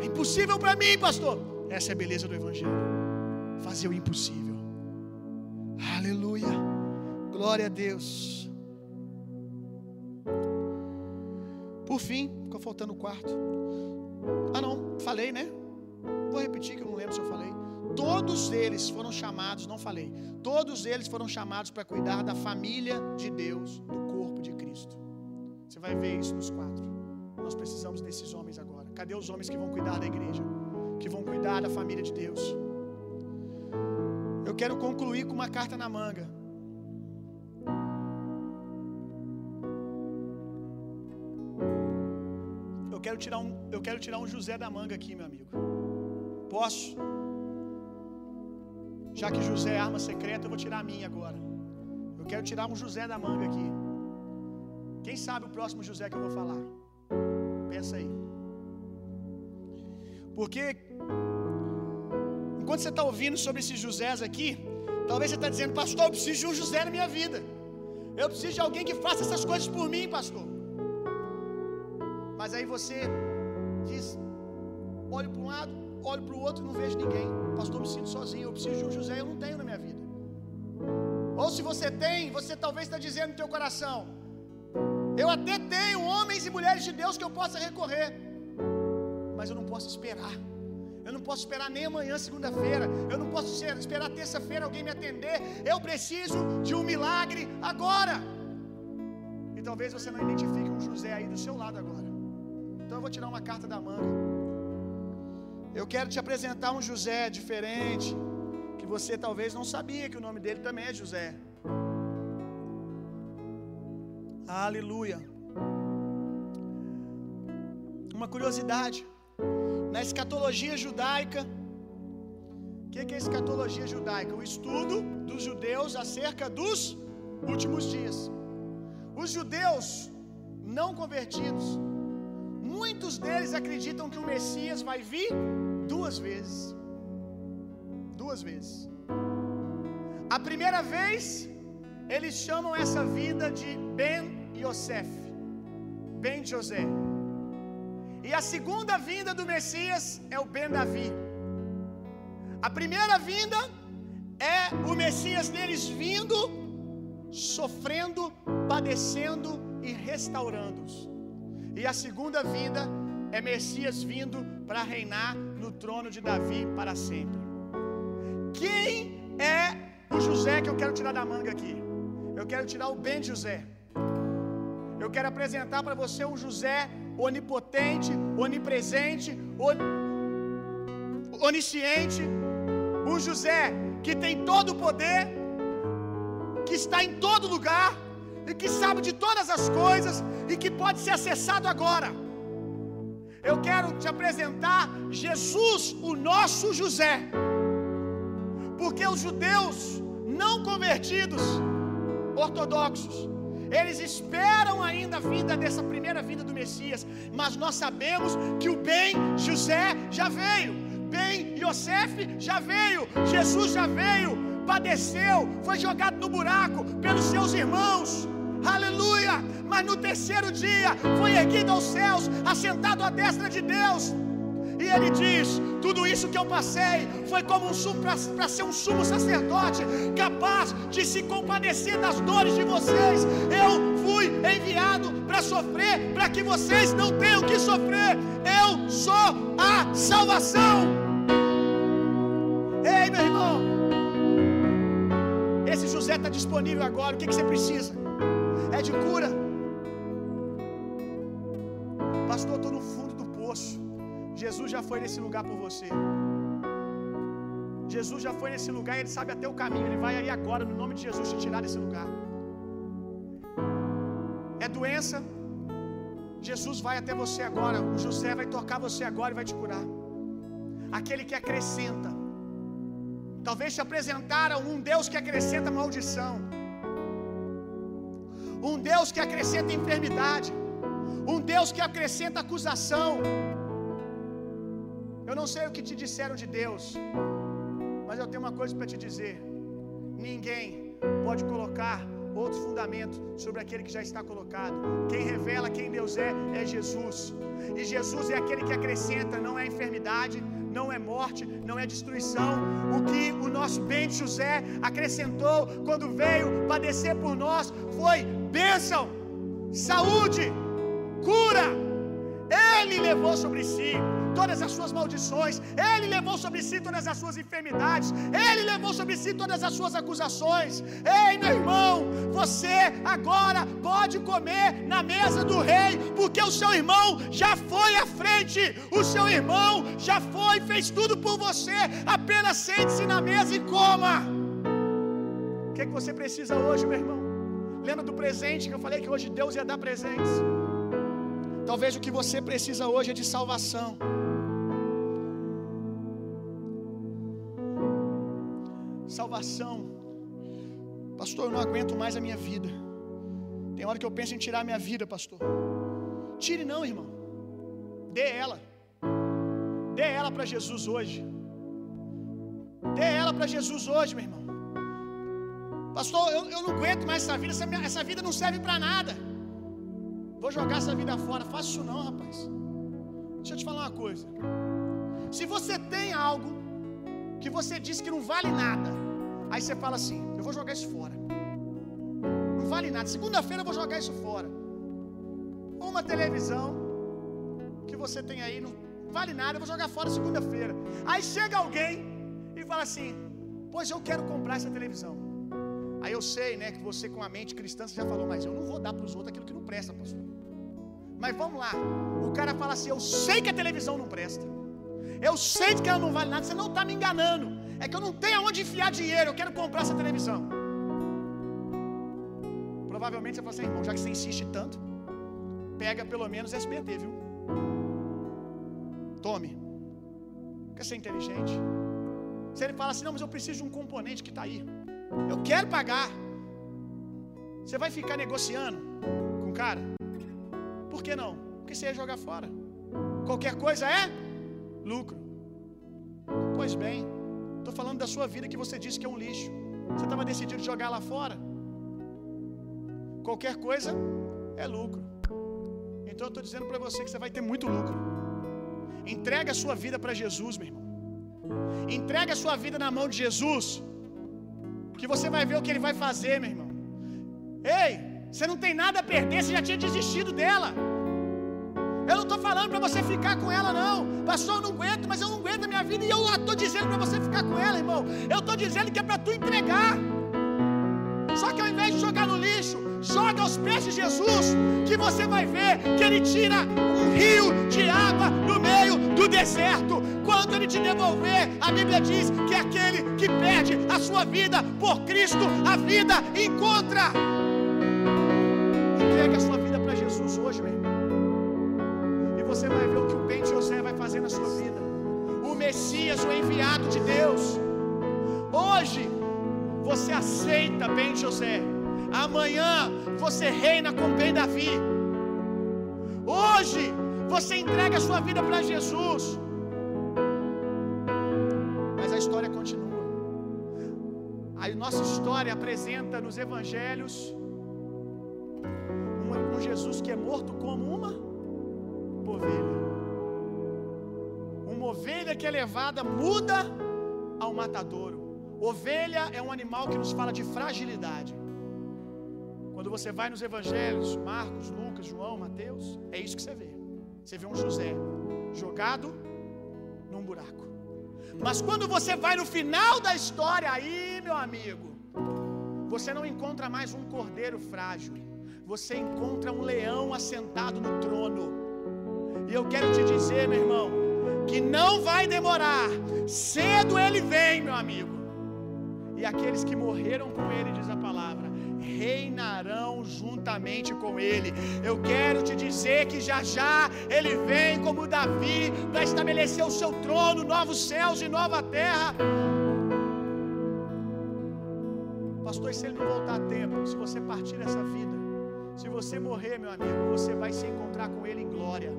É impossível para mim, pastor. Essa é a beleza do Evangelho. Fazer o impossível. Aleluia. Glória a Deus. Por fim, ficou faltando o quarto. Ah, não, falei, né? Vou repetir que eu não lembro se eu falei. Todos eles foram chamados, não falei. Todos eles foram chamados para cuidar da família de Deus, do corpo de Cristo. Você vai ver isso nos quatro. Nós precisamos desses homens agora. Cadê os homens que vão cuidar da igreja? Que vão cuidar da família de Deus? Quero concluir com uma carta na manga. Eu quero tirar um, eu quero tirar um José da manga aqui, meu amigo. Posso? Já que José é arma secreta, eu vou tirar a minha agora. Eu quero tirar um José da manga aqui. Quem sabe o próximo José que eu vou falar? Pensa aí. Porque enquanto você está ouvindo sobre esses Josés aqui, talvez você está dizendo, pastor, eu preciso de um José na minha vida. Eu preciso de alguém que faça essas coisas por mim, pastor. Mas aí você diz, olho para um lado, olho para o outro e não vejo ninguém. Pastor, me sinto sozinho. Eu preciso de um José, eu não tenho na minha vida. Ou se você tem, você talvez está dizendo no teu coração: Eu até tenho homens e mulheres de Deus que eu possa recorrer, mas eu não posso esperar. Eu não posso esperar nem amanhã, segunda-feira. Eu não posso esperar terça-feira alguém me atender. Eu preciso de um milagre agora. E talvez você não identifique um José aí do seu lado agora. Então eu vou tirar uma carta da manga. Eu quero te apresentar um José diferente, que você talvez não sabia que o nome dele também é José. Aleluia. Uma curiosidade. Na escatologia judaica, o que, que é escatologia judaica? O estudo dos judeus acerca dos últimos dias. Os judeus não convertidos, muitos deles acreditam que o Messias vai vir duas vezes. Duas vezes. A primeira vez, eles chamam essa vida de Ben Yosef, Ben José. E a segunda vinda do Messias é o Ben Davi. A primeira vinda é o Messias deles vindo, sofrendo, padecendo e restaurando-os. E a segunda vinda é Messias vindo para reinar no trono de Davi para sempre. Quem é o José que eu quero tirar da manga aqui? Eu quero tirar o Ben José. Eu quero apresentar para você um José onipotente, onipresente, on... onisciente, um José que tem todo o poder, que está em todo lugar e que sabe de todas as coisas e que pode ser acessado agora. Eu quero te apresentar Jesus, o nosso José. Porque os judeus não convertidos, ortodoxos, eles esperam ainda a vinda dessa primeira vinda do Messias, mas nós sabemos que o bem José já veio, bem Yosef já veio, Jesus já veio, padeceu, foi jogado no buraco pelos seus irmãos. Aleluia! Mas no terceiro dia foi erguido aos céus, assentado à destra de Deus. E ele diz: Tudo isso que eu passei foi como um para ser um sumo sacerdote, capaz de se compadecer das dores de vocês. Eu fui enviado para sofrer, para que vocês não tenham que sofrer. Eu sou a salvação. Ei, meu irmão, esse José está disponível agora. O que, que você precisa? É de cura. Pastor, estou no fundo. Jesus já foi nesse lugar por você. Jesus já foi nesse lugar e ele sabe até o caminho. Ele vai aí agora, no nome de Jesus, te tirar desse lugar. É doença. Jesus vai até você agora. O José vai tocar você agora e vai te curar. Aquele que acrescenta. Talvez te apresentaram um Deus que acrescenta maldição. Um Deus que acrescenta enfermidade. Um Deus que acrescenta acusação. Eu não sei o que te disseram de Deus, mas eu tenho uma coisa para te dizer: ninguém pode colocar outro fundamento sobre aquele que já está colocado. Quem revela quem Deus é, é Jesus. E Jesus é aquele que acrescenta, não é enfermidade, não é morte, não é destruição. O que o nosso bem José acrescentou quando veio padecer por nós foi bênção, saúde, levou sobre si todas as suas maldições, Ele levou sobre si todas as suas enfermidades, Ele levou sobre si todas as suas acusações. Ei, meu irmão, você agora pode comer na mesa do rei, porque o seu irmão já foi à frente, o seu irmão já foi, fez tudo por você. Apenas sente-se na mesa e coma. O que, é que você precisa hoje, meu irmão? Lembra do presente que eu falei que hoje Deus ia dar presentes? Talvez o que você precisa hoje é de salvação. Salvação. Pastor, eu não aguento mais a minha vida. Tem hora que eu penso em tirar minha vida, pastor. Tire não, irmão. Dê ela. Dê ela para Jesus hoje. Dê ela para Jesus hoje, meu irmão. Pastor, eu, eu não aguento mais essa vida. Essa, minha, essa vida não serve para nada. Vou jogar essa vida fora. Faça isso não, rapaz. Deixa eu te falar uma coisa. Se você tem algo que você diz que não vale nada, aí você fala assim: eu vou jogar isso fora. Não vale nada. Segunda-feira eu vou jogar isso fora. Uma televisão que você tem aí não vale nada, eu vou jogar fora segunda-feira. Aí chega alguém e fala assim: Pois eu quero comprar essa televisão. Aí eu sei, né, que você com a mente cristã você já falou, mas eu não vou dar para os outros aquilo que não presta, pastor. Mas vamos lá. O cara fala assim: Eu sei que a televisão não presta. Eu sei que ela não vale nada. Você não está me enganando. É que eu não tenho aonde enfiar dinheiro. Eu quero comprar essa televisão. Provavelmente você fala assim, irmão, já que você insiste tanto, pega pelo menos SBT, viu? Tome. Quer ser inteligente? Se ele fala assim, não, mas eu preciso de um componente que está aí. Eu quero pagar. Você vai ficar negociando com o cara? Por que não? Porque você ia jogar fora. Qualquer coisa é lucro. Pois bem, estou falando da sua vida que você disse que é um lixo. Você estava decidido jogar lá fora. Qualquer coisa é lucro. Então eu estou dizendo para você que você vai ter muito lucro. Entrega a sua vida para Jesus, meu irmão. Entrega a sua vida na mão de Jesus. Que você vai ver o que ele vai fazer, meu irmão. Ei, você não tem nada a perder, você já tinha desistido dela. Eu não estou falando para você ficar com ela, não. Pastor, eu não aguento, mas eu não aguento a minha vida. E eu estou dizendo para você ficar com ela, irmão. Eu estou dizendo que é para tu entregar. Só que ao invés de jogar no lixo, joga aos pés de Jesus, que você vai ver que Ele tira um rio de água no meio do deserto. Quando Ele te devolver, a Bíblia diz que aquele que perde a sua vida por Cristo, a vida encontra. Messias, o enviado de Deus. Hoje, você aceita bem José. Amanhã você reina com bem Davi. Hoje você entrega a sua vida para Jesus. Mas a história continua. A nossa história apresenta nos evangelhos um, Jesus que é morto como uma ovelha. Ovelha que é levada muda ao matadouro. Ovelha é um animal que nos fala de fragilidade. Quando você vai nos evangelhos, Marcos, Lucas, João, Mateus, é isso que você vê. Você vê um José jogado num buraco. Mas quando você vai no final da história, aí, meu amigo, você não encontra mais um cordeiro frágil. Você encontra um leão assentado no trono. E eu quero te dizer, meu irmão, que não vai demorar. Cedo ele vem, meu amigo. E aqueles que morreram com ele, diz a palavra, reinarão juntamente com ele. Eu quero te dizer que já já ele vem como Davi para estabelecer o seu trono, novos céus e nova terra. Pastor, se ele não voltar a tempo, se você partir dessa vida, se você morrer, meu amigo, você vai se encontrar com ele em glória.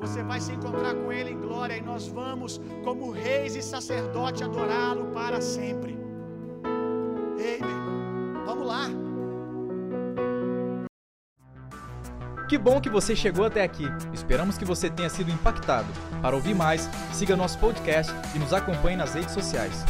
Você vai se encontrar com Ele em glória e nós vamos, como reis e sacerdote, adorá-lo para sempre. Ei, meu irmão, vamos lá. Que bom que você chegou até aqui. Esperamos que você tenha sido impactado. Para ouvir mais, siga nosso podcast e nos acompanhe nas redes sociais.